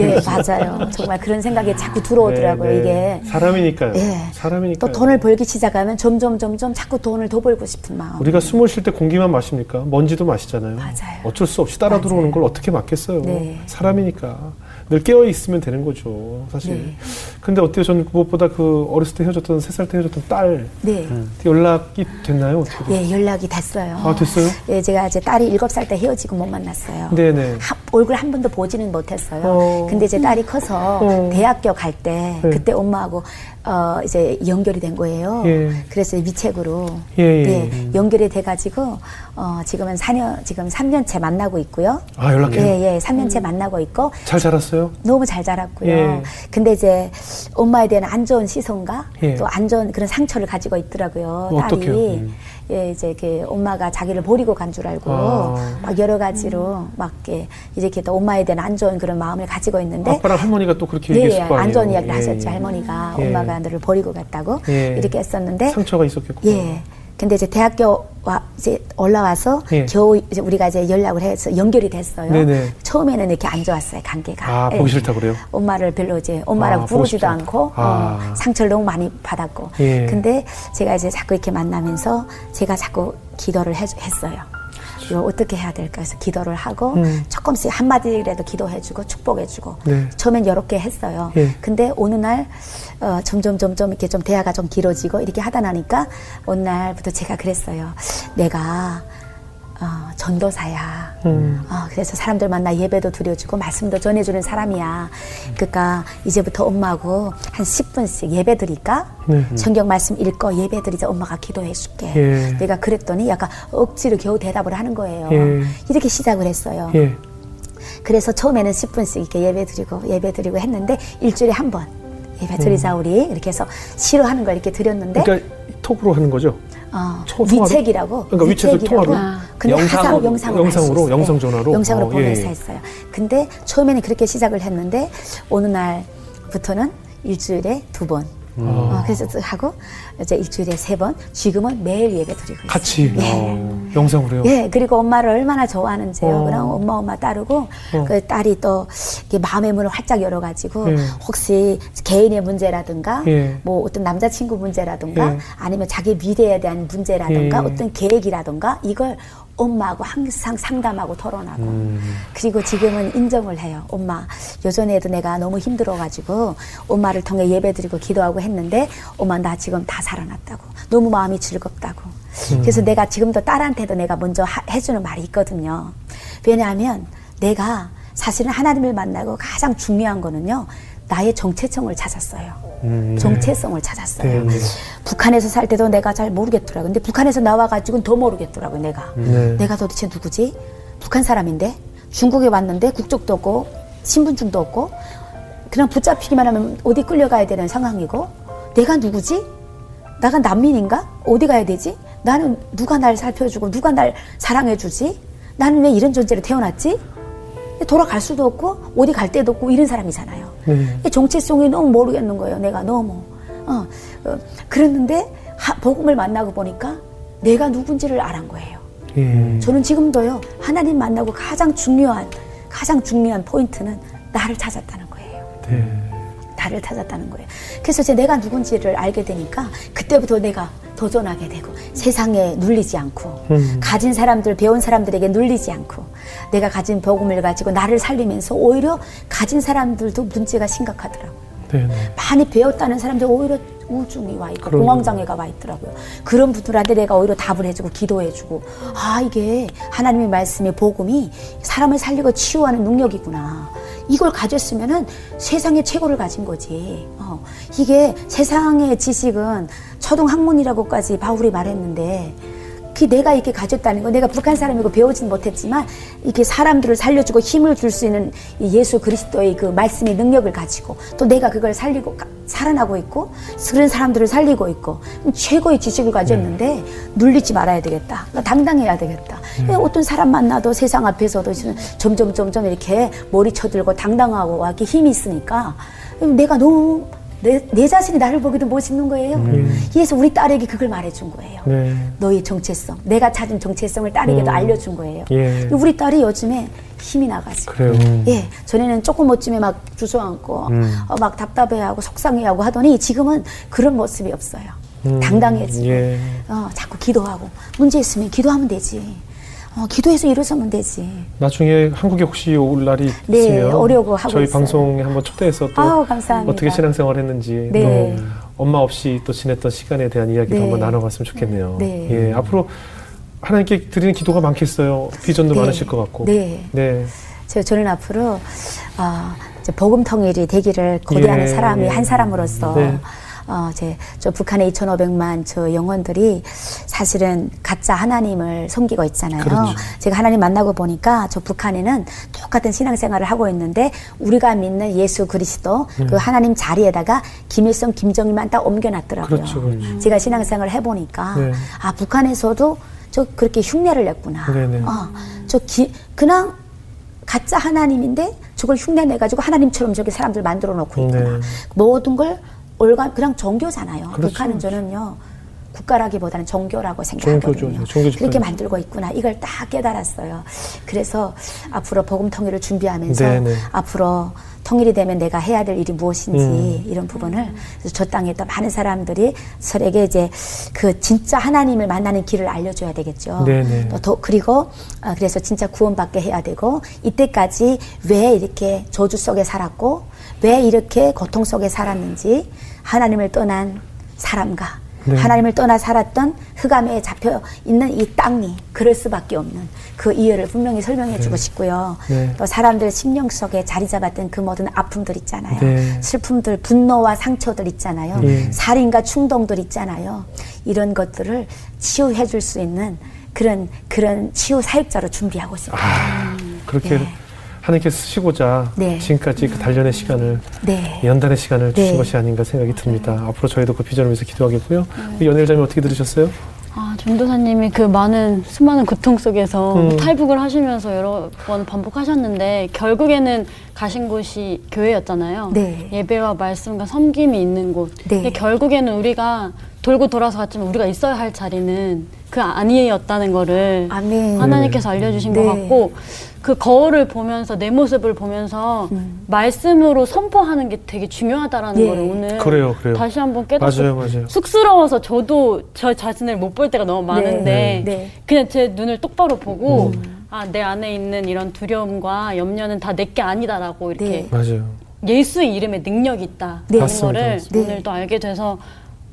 [SPEAKER 2] 예, 맞아요. 정말 그런 생각이 자꾸 들어오더라고요.
[SPEAKER 1] 네, 네.
[SPEAKER 2] 이게
[SPEAKER 1] 사람이니까요.
[SPEAKER 2] 예.
[SPEAKER 1] 사람이니까.
[SPEAKER 2] 또 돈을 벌기 시작하면 점점 점점 자꾸 돈을 더 벌고 싶은 마음.
[SPEAKER 1] 우리가 숨을 쉴 때 공기만 마십니까? 먼지도 마시잖아요.
[SPEAKER 2] 맞아요.
[SPEAKER 1] 어쩔 수 없이 따라 들어오는 걸 어떻게 막겠어요?
[SPEAKER 2] 네.
[SPEAKER 1] 사람이니까 늘 깨어 있으면 되는 거죠, 사실.
[SPEAKER 2] 네.
[SPEAKER 1] 근데 어때요? 전 무엇보다 그 어렸을 때 헤어졌던 세 살 때 헤어졌던 딸
[SPEAKER 2] 네.
[SPEAKER 1] 연락이 됐나요? 어떻게?
[SPEAKER 2] 예, 연락이 됐어요.
[SPEAKER 1] 아 됐어요?
[SPEAKER 2] 예, 제가 이제 딸이 일곱 살 때 헤어지고 못 만났어요.
[SPEAKER 1] 네네.
[SPEAKER 2] 하- 얼굴 한 번도 보지는 못했어요.
[SPEAKER 1] 어.
[SPEAKER 2] 근데 이제 딸이 커서
[SPEAKER 1] 어.
[SPEAKER 2] 대학교 갈때
[SPEAKER 1] 네.
[SPEAKER 2] 그때 엄마하고 어 이제 연결이 된 거예요.
[SPEAKER 1] 예.
[SPEAKER 2] 그래서 미책으로
[SPEAKER 1] 예, 예.
[SPEAKER 2] 네, 연결이 돼가지고 어 지금은 4년 지금 3년째 만나고 있고요.
[SPEAKER 1] 아 연락해요.
[SPEAKER 2] 예, 예, 3년째 만나고 있고
[SPEAKER 1] 잘 자랐어요?
[SPEAKER 2] 너무 잘 자랐고요.
[SPEAKER 1] 예.
[SPEAKER 2] 근데 이제 엄마에 대한 안 좋은 시선과
[SPEAKER 1] 예.
[SPEAKER 2] 또안 좋은 그런 상처를 가지고 있더라고요. 딸이.
[SPEAKER 1] 어떡해요? 음.
[SPEAKER 2] 예, 이제 그 엄마가 자기를 버리고 간 줄 알고
[SPEAKER 1] 아.
[SPEAKER 2] 막 여러 가지로 막 이렇게 이렇게 또 엄마에 대한 안 좋은 그런 마음을 가지고 있는데
[SPEAKER 1] 아빠랑 할머니가 또 그렇게
[SPEAKER 2] 네,
[SPEAKER 1] 얘기했을 거 아니에요?
[SPEAKER 2] 안 좋은 이야기를
[SPEAKER 1] 예,
[SPEAKER 2] 하셨죠.
[SPEAKER 1] 예.
[SPEAKER 2] 할머니가
[SPEAKER 1] 예.
[SPEAKER 2] 엄마가 너를 버리고 갔다고
[SPEAKER 1] 예.
[SPEAKER 2] 이렇게 했었는데
[SPEAKER 1] 상처가 있었겠고.
[SPEAKER 2] 예. 근데 이제 대학교 와 이제 올라와서
[SPEAKER 1] 예.
[SPEAKER 2] 겨우 이제 우리가 이제 연락을 해서 연결이 됐어요.
[SPEAKER 1] 네네.
[SPEAKER 2] 처음에는 이렇게 안 좋았어요 관계가.
[SPEAKER 1] 아
[SPEAKER 2] 예.
[SPEAKER 1] 보기 싫다 그래요?
[SPEAKER 2] 엄마를 별로 이제 엄마라고
[SPEAKER 1] 아,
[SPEAKER 2] 부르지도. 않고
[SPEAKER 1] 아.
[SPEAKER 2] 어, 상처를 너무 많이 받았고.
[SPEAKER 1] 예.
[SPEAKER 2] 근데 제가 이제 자꾸 이렇게 만나면서 제가 자꾸 기도를 해, 했어요. 이거 어떻게 해야 될까 해서 기도를 하고
[SPEAKER 1] 음.
[SPEAKER 2] 조금씩 한마디라도 기도해주고 축복해주고
[SPEAKER 1] 네.
[SPEAKER 2] 처음엔 이렇게 했어요.
[SPEAKER 1] 예.
[SPEAKER 2] 근데 어느 날 어, 점점 점점 이렇게 좀 대화가 좀 길어지고 이렇게 하다 나니까 어느 날부터 제가 그랬어요. 내가 어, 전도사야.
[SPEAKER 1] 음.
[SPEAKER 2] 어, 그래서 사람들 만나 예배도 드려주고 말씀도 전해주는 사람이야. 그러니까 이제부터 엄마하고 한 10분씩 예배 드릴까?
[SPEAKER 1] 네.
[SPEAKER 2] 성경 말씀 읽고 예배 드리자 엄마가 기도해 줄게.
[SPEAKER 1] 예.
[SPEAKER 2] 내가 그랬더니 약간 억지로 겨우 대답을 하는 거예요.
[SPEAKER 1] 예.
[SPEAKER 2] 이렇게 시작을 했어요.
[SPEAKER 1] 예.
[SPEAKER 2] 그래서 처음에는 10분씩 이렇게 예배 드리고 예배 드리고 했는데 일주일에 한 번 예배 드리자 우리 이렇게 해서 싫어하는 걸 이렇게 드렸는데
[SPEAKER 1] 음. 그러니까 톡으로 하는 거죠?
[SPEAKER 2] 어,
[SPEAKER 1] 초- 통화로?
[SPEAKER 2] 위책이라고.
[SPEAKER 1] 그러니까
[SPEAKER 2] 위책이라고.
[SPEAKER 1] 통화로?
[SPEAKER 4] 아.
[SPEAKER 2] 근데
[SPEAKER 3] 영상으로?
[SPEAKER 2] 항상 영상으로,
[SPEAKER 1] 영상으로? 영상 전화로?
[SPEAKER 2] 영상으로
[SPEAKER 1] 어,
[SPEAKER 2] 보내서
[SPEAKER 1] 예, 예.
[SPEAKER 2] 했어요. 근데 처음에는 그렇게 시작을 했는데 어느 날부터는 일주일에 두 번. 어, 그래서 하고 이제 일주일에 세 번. 지금은 매일 예배 드리고 있어요.
[SPEAKER 1] 같이
[SPEAKER 2] 예.
[SPEAKER 1] 어, 영상으로요?
[SPEAKER 2] 예, 그리고 엄마를 얼마나 좋아하는지요.
[SPEAKER 1] 어.
[SPEAKER 2] 그럼 엄마 엄마 따르고 그 딸이 또 이렇게 마음의 문을 활짝 열어가지고
[SPEAKER 1] 예.
[SPEAKER 2] 혹시 개인의 문제라든가
[SPEAKER 1] 예.
[SPEAKER 2] 뭐 어떤 남자친구 문제라든가
[SPEAKER 1] 예.
[SPEAKER 2] 아니면 자기 미래에 대한 문제라든가
[SPEAKER 1] 예.
[SPEAKER 2] 어떤 계획이라든가 이걸 엄마하고 항상 상담하고 토론하고
[SPEAKER 1] 음.
[SPEAKER 2] 그리고 지금은 인정을 해요. 엄마 예전에도 내가 너무 힘들어가지고 엄마를 통해 예배드리고 기도하고 했는데 엄마 나 지금 다 살아났다고 너무 마음이 즐겁다고 그래서 내가 지금도 딸한테도 내가 먼저 하- 해주는 말이 있거든요. 왜냐하면 내가 사실은 하나님을 만나고 가장 중요한 거는요 나의 정체성을 찾았어요.
[SPEAKER 1] 음, 네.
[SPEAKER 2] 정체성을 찾았어요.
[SPEAKER 1] 네, 네.
[SPEAKER 2] 북한에서 살 때도 내가 잘 모르겠더라고요. 근데 북한에서 나와가지고는 더 모르겠더라고요, 내가.
[SPEAKER 1] 네.
[SPEAKER 2] 내가 도대체 누구지? 북한 사람인데 중국에 왔는데 국적도 없고 신분증도 없고 그냥 붙잡히기만 하면 어디 끌려가야 되는 상황이고 내가 누구지? 나가 난민인가? 어디 가야 되지? 나는 누가 날 살펴주고 누가 날 사랑해주지? 나는 왜 이런 존재로 태어났지? 돌아갈 수도 없고 어디 갈 데도 없고 이런 사람이잖아요.
[SPEAKER 1] 네.
[SPEAKER 2] 이 정체성이 너무 모르겠는 거예요. 내가 너무. 어, 어, 그랬는데 하- 복음을 만나고 보니까 내가 누군지를 알은 거예요.
[SPEAKER 1] 예.
[SPEAKER 2] 저는 지금도요 하나님 만나고 가장 중요한 가장 중요한 포인트는 나를 찾았다는 거예요.
[SPEAKER 1] 네.
[SPEAKER 2] 나를 찾았다는 거예요. 그래서 이제 내가 누군지를 알게 되니까 그때부터 내가 도전하게 되고 세상에 눌리지 않고
[SPEAKER 1] 음.
[SPEAKER 2] 가진 사람들 배운 사람들에게 눌리지 않고 내가 가진 복음을 가지고 나를 살리면서 오히려 가진 사람들도 문제가 심각하더라고요.
[SPEAKER 1] 네. 네.
[SPEAKER 2] 많이 배웠다는 사람들 오히려 우울증이 와 있고
[SPEAKER 1] 그럼요.
[SPEAKER 2] 공황장애가 와 있더라고요. 그런 분들한테 내가 오히려 답을 해주고 기도해주고 아 이게 하나님의 말씀의 복음이 사람을 살리고 치유하는 능력이구나. 이걸 가졌으면은 세상의 최고를 가진 거지. 어, 이게 세상의 지식은 초등 학문이라고까지 바울이 말했는데 그 내가 이렇게 가졌다는 거 내가 북한 사람이고 배우진 못했지만 이게 사람들을 살려주고 힘을 줄 수 있는 이 예수 그리스도의 그 말씀의 능력을 가지고 또 내가 그걸 살리고 가- 살아나고 있고 그런 사람들을 살리고 있고 최고의 지식을 가졌는데 눌리지 말아야 되겠다. 나 당당해야 되겠다. 어떤 사람 만나도 세상 앞에서도 점점 점점 이렇게 머리 쳐들고 당당하고 이렇게 힘이 있으니까 내가 너무 내, 내 자신이 나를 보기도 멋있는 거예요. 그래서 우리 딸에게 그걸 말해준 거예요.
[SPEAKER 1] 네.
[SPEAKER 2] 너의 정체성, 내가 찾은 정체성을 딸에게도
[SPEAKER 1] 음.
[SPEAKER 2] 알려준 거예요.
[SPEAKER 1] 예.
[SPEAKER 2] 우리 딸이 요즘에 힘이 나가지고.
[SPEAKER 1] 그래요.
[SPEAKER 2] 예, 전에는 조금 멋쯤에 막 주저앉고
[SPEAKER 1] 음.
[SPEAKER 2] 어, 막 답답해하고 속상해하고 하더니 지금은 그런 모습이 없어요.
[SPEAKER 1] 음.
[SPEAKER 2] 당당해지고
[SPEAKER 1] 예.
[SPEAKER 2] 어, 자꾸 기도하고 문제 있으면 기도하면 되지. 어, 기도해서 일어서면 되지.
[SPEAKER 1] 나중에 한국에 혹시 올 날이
[SPEAKER 2] 네,
[SPEAKER 1] 있으면
[SPEAKER 2] 오려고 하고
[SPEAKER 1] 저희
[SPEAKER 2] 있어요.
[SPEAKER 1] 방송에 한번 초대해서 또
[SPEAKER 2] 아우, 감사합니다.
[SPEAKER 1] 어떻게 신앙생활 했는지
[SPEAKER 2] 네.
[SPEAKER 1] 또 엄마 없이 또 지냈던 시간에 대한 이야기도
[SPEAKER 2] 네.
[SPEAKER 1] 한번 나눠봤으면 좋겠네요.
[SPEAKER 2] 네.
[SPEAKER 1] 예, 앞으로 하나님께 드리는 기도가 많겠어요. 비전도
[SPEAKER 2] 네.
[SPEAKER 1] 많으실 것 같고.
[SPEAKER 2] 네.
[SPEAKER 1] 네.
[SPEAKER 2] 저, 저는 앞으로 어, 이제 복음 통일이 되기를 고대하는
[SPEAKER 1] 예,
[SPEAKER 2] 사람이
[SPEAKER 1] 예.
[SPEAKER 2] 한 사람으로서
[SPEAKER 1] 네.
[SPEAKER 2] 어, 제, 저 북한의 2,500만 저 영혼들이 사실은 가짜 하나님을 섬기고 있잖아요.
[SPEAKER 1] 그렇죠.
[SPEAKER 2] 제가 하나님 만나고 보니까 저 북한에는 똑같은 신앙생활을 하고 있는데 우리가 믿는 예수 그리스도 그 하나님 자리에다가 김일성, 김정일만 딱 옮겨놨더라고요.
[SPEAKER 1] 그렇죠, 그렇죠.
[SPEAKER 2] 제가 신앙생활을 해보니까
[SPEAKER 1] 네.
[SPEAKER 2] 아 북한에서도 저 그렇게 흉내를 냈구나.
[SPEAKER 1] 네네.
[SPEAKER 2] 어, 저 기, 그냥 가짜 하나님인데 저걸 흉내 내 가지고 하나님처럼 저렇게 사람들 만들어 놓고 있구나.
[SPEAKER 1] 네.
[SPEAKER 2] 모든 걸 올가 그냥 종교잖아요.
[SPEAKER 1] 그렇죠.
[SPEAKER 2] 북한은 저는요. 국가라기보다는 종교라고
[SPEAKER 1] 종교죠.
[SPEAKER 2] 생각하거든요.
[SPEAKER 1] 종교 집단이죠.
[SPEAKER 2] 그렇게 만들고 있구나. 이걸 딱 깨달았어요. 그래서 앞으로 복음 통일을 준비하면서
[SPEAKER 1] 네네.
[SPEAKER 2] 앞으로 통일이 되면 내가 해야 될 일이 무엇인지
[SPEAKER 1] 음.
[SPEAKER 2] 이런 부분을 저 땅에 또 많은 사람들이 서로에게 이제 그 진짜 하나님을 만나는 길을 알려줘야 되겠죠.
[SPEAKER 1] 네네.
[SPEAKER 2] 또 더- 그리고 어, 그래서 진짜 구원받게 해야 되고 이때까지 왜 이렇게 저주 속에 살았고 왜 이렇게 고통 속에 살았는지 하나님을 떠난 사람과
[SPEAKER 1] 네.
[SPEAKER 2] 하나님을 떠나 살았던 흑암에 잡혀 있는 이 땅이 그럴 수밖에 없는 그 이유를 분명히 설명해 주고 싶고요.
[SPEAKER 1] 네.
[SPEAKER 2] 또 사람들 심령 속에 자리 잡았던 그 모든 아픔들 있잖아요.
[SPEAKER 1] 네.
[SPEAKER 2] 슬픔들, 분노와 상처들 있잖아요.
[SPEAKER 1] 네.
[SPEAKER 2] 살인과 충동들 있잖아요. 이런 것들을 치유해 줄 수 있는 그런 그런 치유 사역자로 준비하고 있습니다.
[SPEAKER 1] 아, 그렇게
[SPEAKER 2] 네.
[SPEAKER 1] 하나님께 쓰시고자
[SPEAKER 2] 네.
[SPEAKER 1] 지금까지 그 단련의 시간을
[SPEAKER 2] 네.
[SPEAKER 1] 연단의 시간을 주신
[SPEAKER 2] 네.
[SPEAKER 1] 것이 아닌가 생각이 듭니다. 앞으로 저희도 그 비전을 위해서 기도하겠고요. 그 연일자님 어떻게 들으셨어요?
[SPEAKER 4] 아, 전도사님이 그 많은 수많은 고통 속에서
[SPEAKER 1] 음.
[SPEAKER 4] 탈북을 하시면서 여러 번 반복하셨는데 결국에는 가신 곳이 교회였잖아요.
[SPEAKER 2] 네.
[SPEAKER 4] 예배와 말씀과 섬김이 있는 곳.
[SPEAKER 2] 네.
[SPEAKER 4] 근데 결국에는 우리가 돌고 돌아서 갔지만 우리가 있어야 할 자리는 그 아니었다는 거를
[SPEAKER 2] 아멘.
[SPEAKER 4] 하나님께서 알려주신
[SPEAKER 2] 네.
[SPEAKER 4] 것 같고 그 거울을 보면서 내 모습을 보면서
[SPEAKER 2] 음.
[SPEAKER 4] 말씀으로 선포하는 게 되게 중요하다라는
[SPEAKER 2] 예.
[SPEAKER 4] 걸 오늘
[SPEAKER 1] 그래요, 그래요.
[SPEAKER 4] 다시 한번 깨닫고
[SPEAKER 1] 맞아요, 맞아요.
[SPEAKER 4] 쑥스러워서 저도 저 자신을 못 볼 때가 너무 많은데
[SPEAKER 2] 네. 네.
[SPEAKER 4] 그냥 제 눈을 똑바로 보고
[SPEAKER 1] 음.
[SPEAKER 4] 아내 안에 있는 이런 두려움과 염려는 다 내 게 아니다라고 이렇게
[SPEAKER 2] 네.
[SPEAKER 1] 맞아요.
[SPEAKER 4] 예수의 이름에 능력이 있다라는
[SPEAKER 2] 네.
[SPEAKER 1] 맞습니다,
[SPEAKER 4] 거를
[SPEAKER 1] 맞습니다.
[SPEAKER 4] 오늘 또 알게 돼서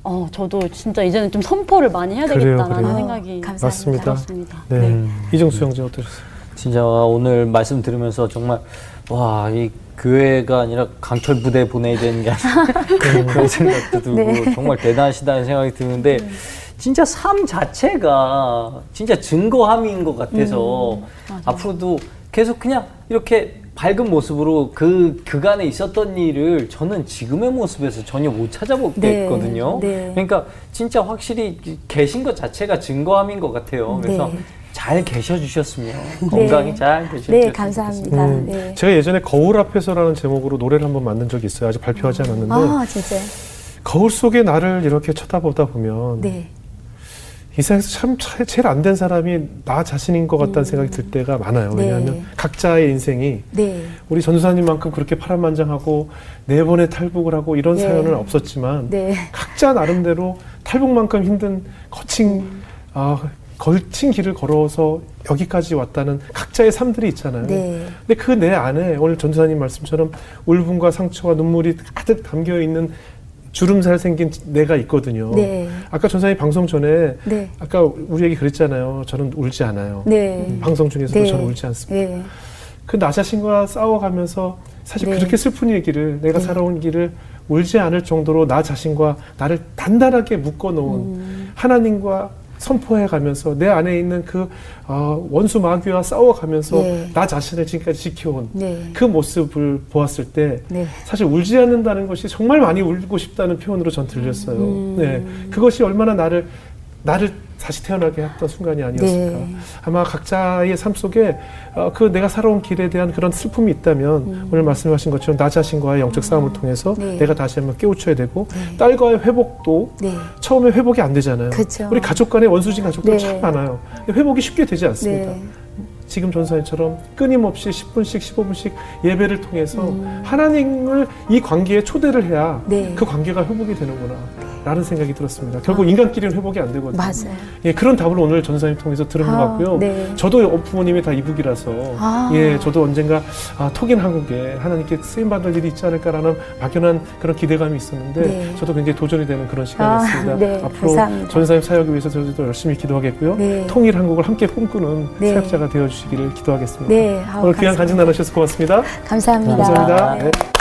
[SPEAKER 4] 어 저도 진짜 이제는 좀 선포를 많이 해야
[SPEAKER 1] 그래요,
[SPEAKER 4] 되겠다라는
[SPEAKER 1] 그래요.
[SPEAKER 4] 생각이
[SPEAKER 2] 감사합니다.
[SPEAKER 1] 맞습니다.
[SPEAKER 4] 들었습니다.
[SPEAKER 1] 네. 이정수 형제 어떠셨어요?
[SPEAKER 3] 진짜 오늘 말씀 들으면서 정말 와, 이 교회가 아니라 강철 부대 보내야 되는 게 아니라 그런 생각도 들고
[SPEAKER 2] 네.
[SPEAKER 3] 정말 대단하시다는 생각이 드는데 진짜 삶 자체가 진짜 증거함인 것 같아서 앞으로도 계속 그냥 이렇게 밝은 모습으로 그 그간에 있었던 일을 저는 지금의 모습에서 전혀 못 찾아보겠거든요.
[SPEAKER 2] 네, 네.
[SPEAKER 3] 그러니까 진짜 확실히 계신 것 자체가 증거함인 것 같아요. 그래서
[SPEAKER 2] 네.
[SPEAKER 3] 잘 계셔 주셨으면 건강히 잘 계셨으면
[SPEAKER 2] 네, 감사합니다.
[SPEAKER 1] 음,
[SPEAKER 2] 네.
[SPEAKER 1] 제가 예전에 거울 앞에서라는 제목으로 노래를 한번 만든 적이 있어요. 아직 발표하지 않았는데
[SPEAKER 2] 아, 진짜.
[SPEAKER 1] 거울 속에 나를 이렇게 쳐다보다 보면
[SPEAKER 2] 네.
[SPEAKER 1] 이 세상에서 참 차- 제일 안 된 사람이 나 자신인 것 같다는 생각이 들 때가 많아요.
[SPEAKER 2] 네.
[SPEAKER 1] 왜냐하면 각자의 인생이
[SPEAKER 2] 네.
[SPEAKER 1] 우리 전도사님만큼 그렇게 파란만장하고 네 번의 탈북을 하고 이런
[SPEAKER 2] 네.
[SPEAKER 1] 사연은 없었지만
[SPEAKER 2] 네.
[SPEAKER 1] 각자 나름대로 탈북만큼 힘든 거친
[SPEAKER 2] 음.
[SPEAKER 1] 아, 걸친 길을 걸어서 여기까지 왔다는 각자의 삶들이 있잖아요.
[SPEAKER 2] 네.
[SPEAKER 1] 근데 그 내 안에 오늘 전도사님 말씀처럼 울분과 상처와 눈물이 가득 담겨 있는 주름살 생긴 내가 있거든요.
[SPEAKER 2] 네.
[SPEAKER 1] 아까 전사님 방송 전에
[SPEAKER 2] 네.
[SPEAKER 1] 아까 우리 얘기 그랬잖아요. 저는 울지 않아요.
[SPEAKER 2] 네.
[SPEAKER 1] 방송 중에서도
[SPEAKER 2] 네.
[SPEAKER 1] 저는 울지 않습니다.
[SPEAKER 2] 네.
[SPEAKER 1] 그나 자신과 싸워가면서 사실
[SPEAKER 2] 네.
[SPEAKER 1] 그렇게 슬픈 얘기를 내가
[SPEAKER 2] 네.
[SPEAKER 1] 살아온 길을 울지 않을 정도로 나 자신과 나를 단단하게 묶어놓은
[SPEAKER 2] 음.
[SPEAKER 1] 하나님과 선포해 가면서 내 안에 있는 그 어, 원수 마귀와 싸워 가면서
[SPEAKER 2] 네.
[SPEAKER 1] 나 자신을 지금까지 지켜온
[SPEAKER 2] 네.
[SPEAKER 1] 그 모습을 보았을 때
[SPEAKER 2] 네.
[SPEAKER 1] 사실 울지 않는다는 것이 정말 많이 울고 싶다는 표현으로 전 들렸어요.
[SPEAKER 2] 음.
[SPEAKER 1] 네, 그것이 얼마나 나를 나를 다시 태어나게 했던 순간이 아니었을까.
[SPEAKER 2] 네.
[SPEAKER 1] 아마 각자의 삶 속에 어, 그 내가 살아온 길에 대한 그런 슬픔이 있다면 오늘 말씀하신 것처럼 나 자신과의 영적 싸움을 통해서
[SPEAKER 2] 음. 네.
[SPEAKER 1] 내가 다시 한번 깨우쳐야 되고
[SPEAKER 2] 네.
[SPEAKER 1] 딸과의 회복도
[SPEAKER 2] 네.
[SPEAKER 1] 처음에 회복이 안 되잖아요.
[SPEAKER 2] 그쵸.
[SPEAKER 1] 우리 가족 간의 원수진 가족들
[SPEAKER 2] 네.
[SPEAKER 1] 참 많아요. 회복이 쉽게 되지 않습니다.
[SPEAKER 2] 네.
[SPEAKER 1] 지금 전사님처럼 끊임없이 10분씩 15분씩 예배를 통해서 하나님을 이 관계에 초대를 해야
[SPEAKER 2] 음. 네.
[SPEAKER 1] 그 관계가 회복이 되는구나 라는 생각이 들었습니다. 결국 인간끼리는 회복이 안 되거든요.
[SPEAKER 2] 맞아요.
[SPEAKER 1] 예, 그런 답을 오늘 전사님 통해서 들은 것
[SPEAKER 2] 아,
[SPEAKER 1] 같고요.
[SPEAKER 2] 네.
[SPEAKER 1] 저도 부모님이 다 이북이라서
[SPEAKER 2] 아.
[SPEAKER 1] 예, 저도 언젠가 아, 톡인 한국에 하나님께 쓰임 받을 일이 있지 않을까라는 막연한 그런 기대감이 있었는데
[SPEAKER 2] 네.
[SPEAKER 1] 저도 굉장히 도전이 되는 그런 시간이었습니다.
[SPEAKER 2] 아, 네,
[SPEAKER 1] 앞으로
[SPEAKER 2] 감사합니다.
[SPEAKER 1] 전사님 사역을 위해서 저도 열심히 기도하겠고요.
[SPEAKER 2] 네.
[SPEAKER 1] 통일 한국을 함께 꿈꾸는
[SPEAKER 2] 네.
[SPEAKER 1] 사역자가 되어 주시기를 기도하겠습니다.
[SPEAKER 2] 네.
[SPEAKER 1] 오늘 귀한. 간증 나누셔서 고맙습니다.
[SPEAKER 2] 감사합니다.
[SPEAKER 1] 감사합니다.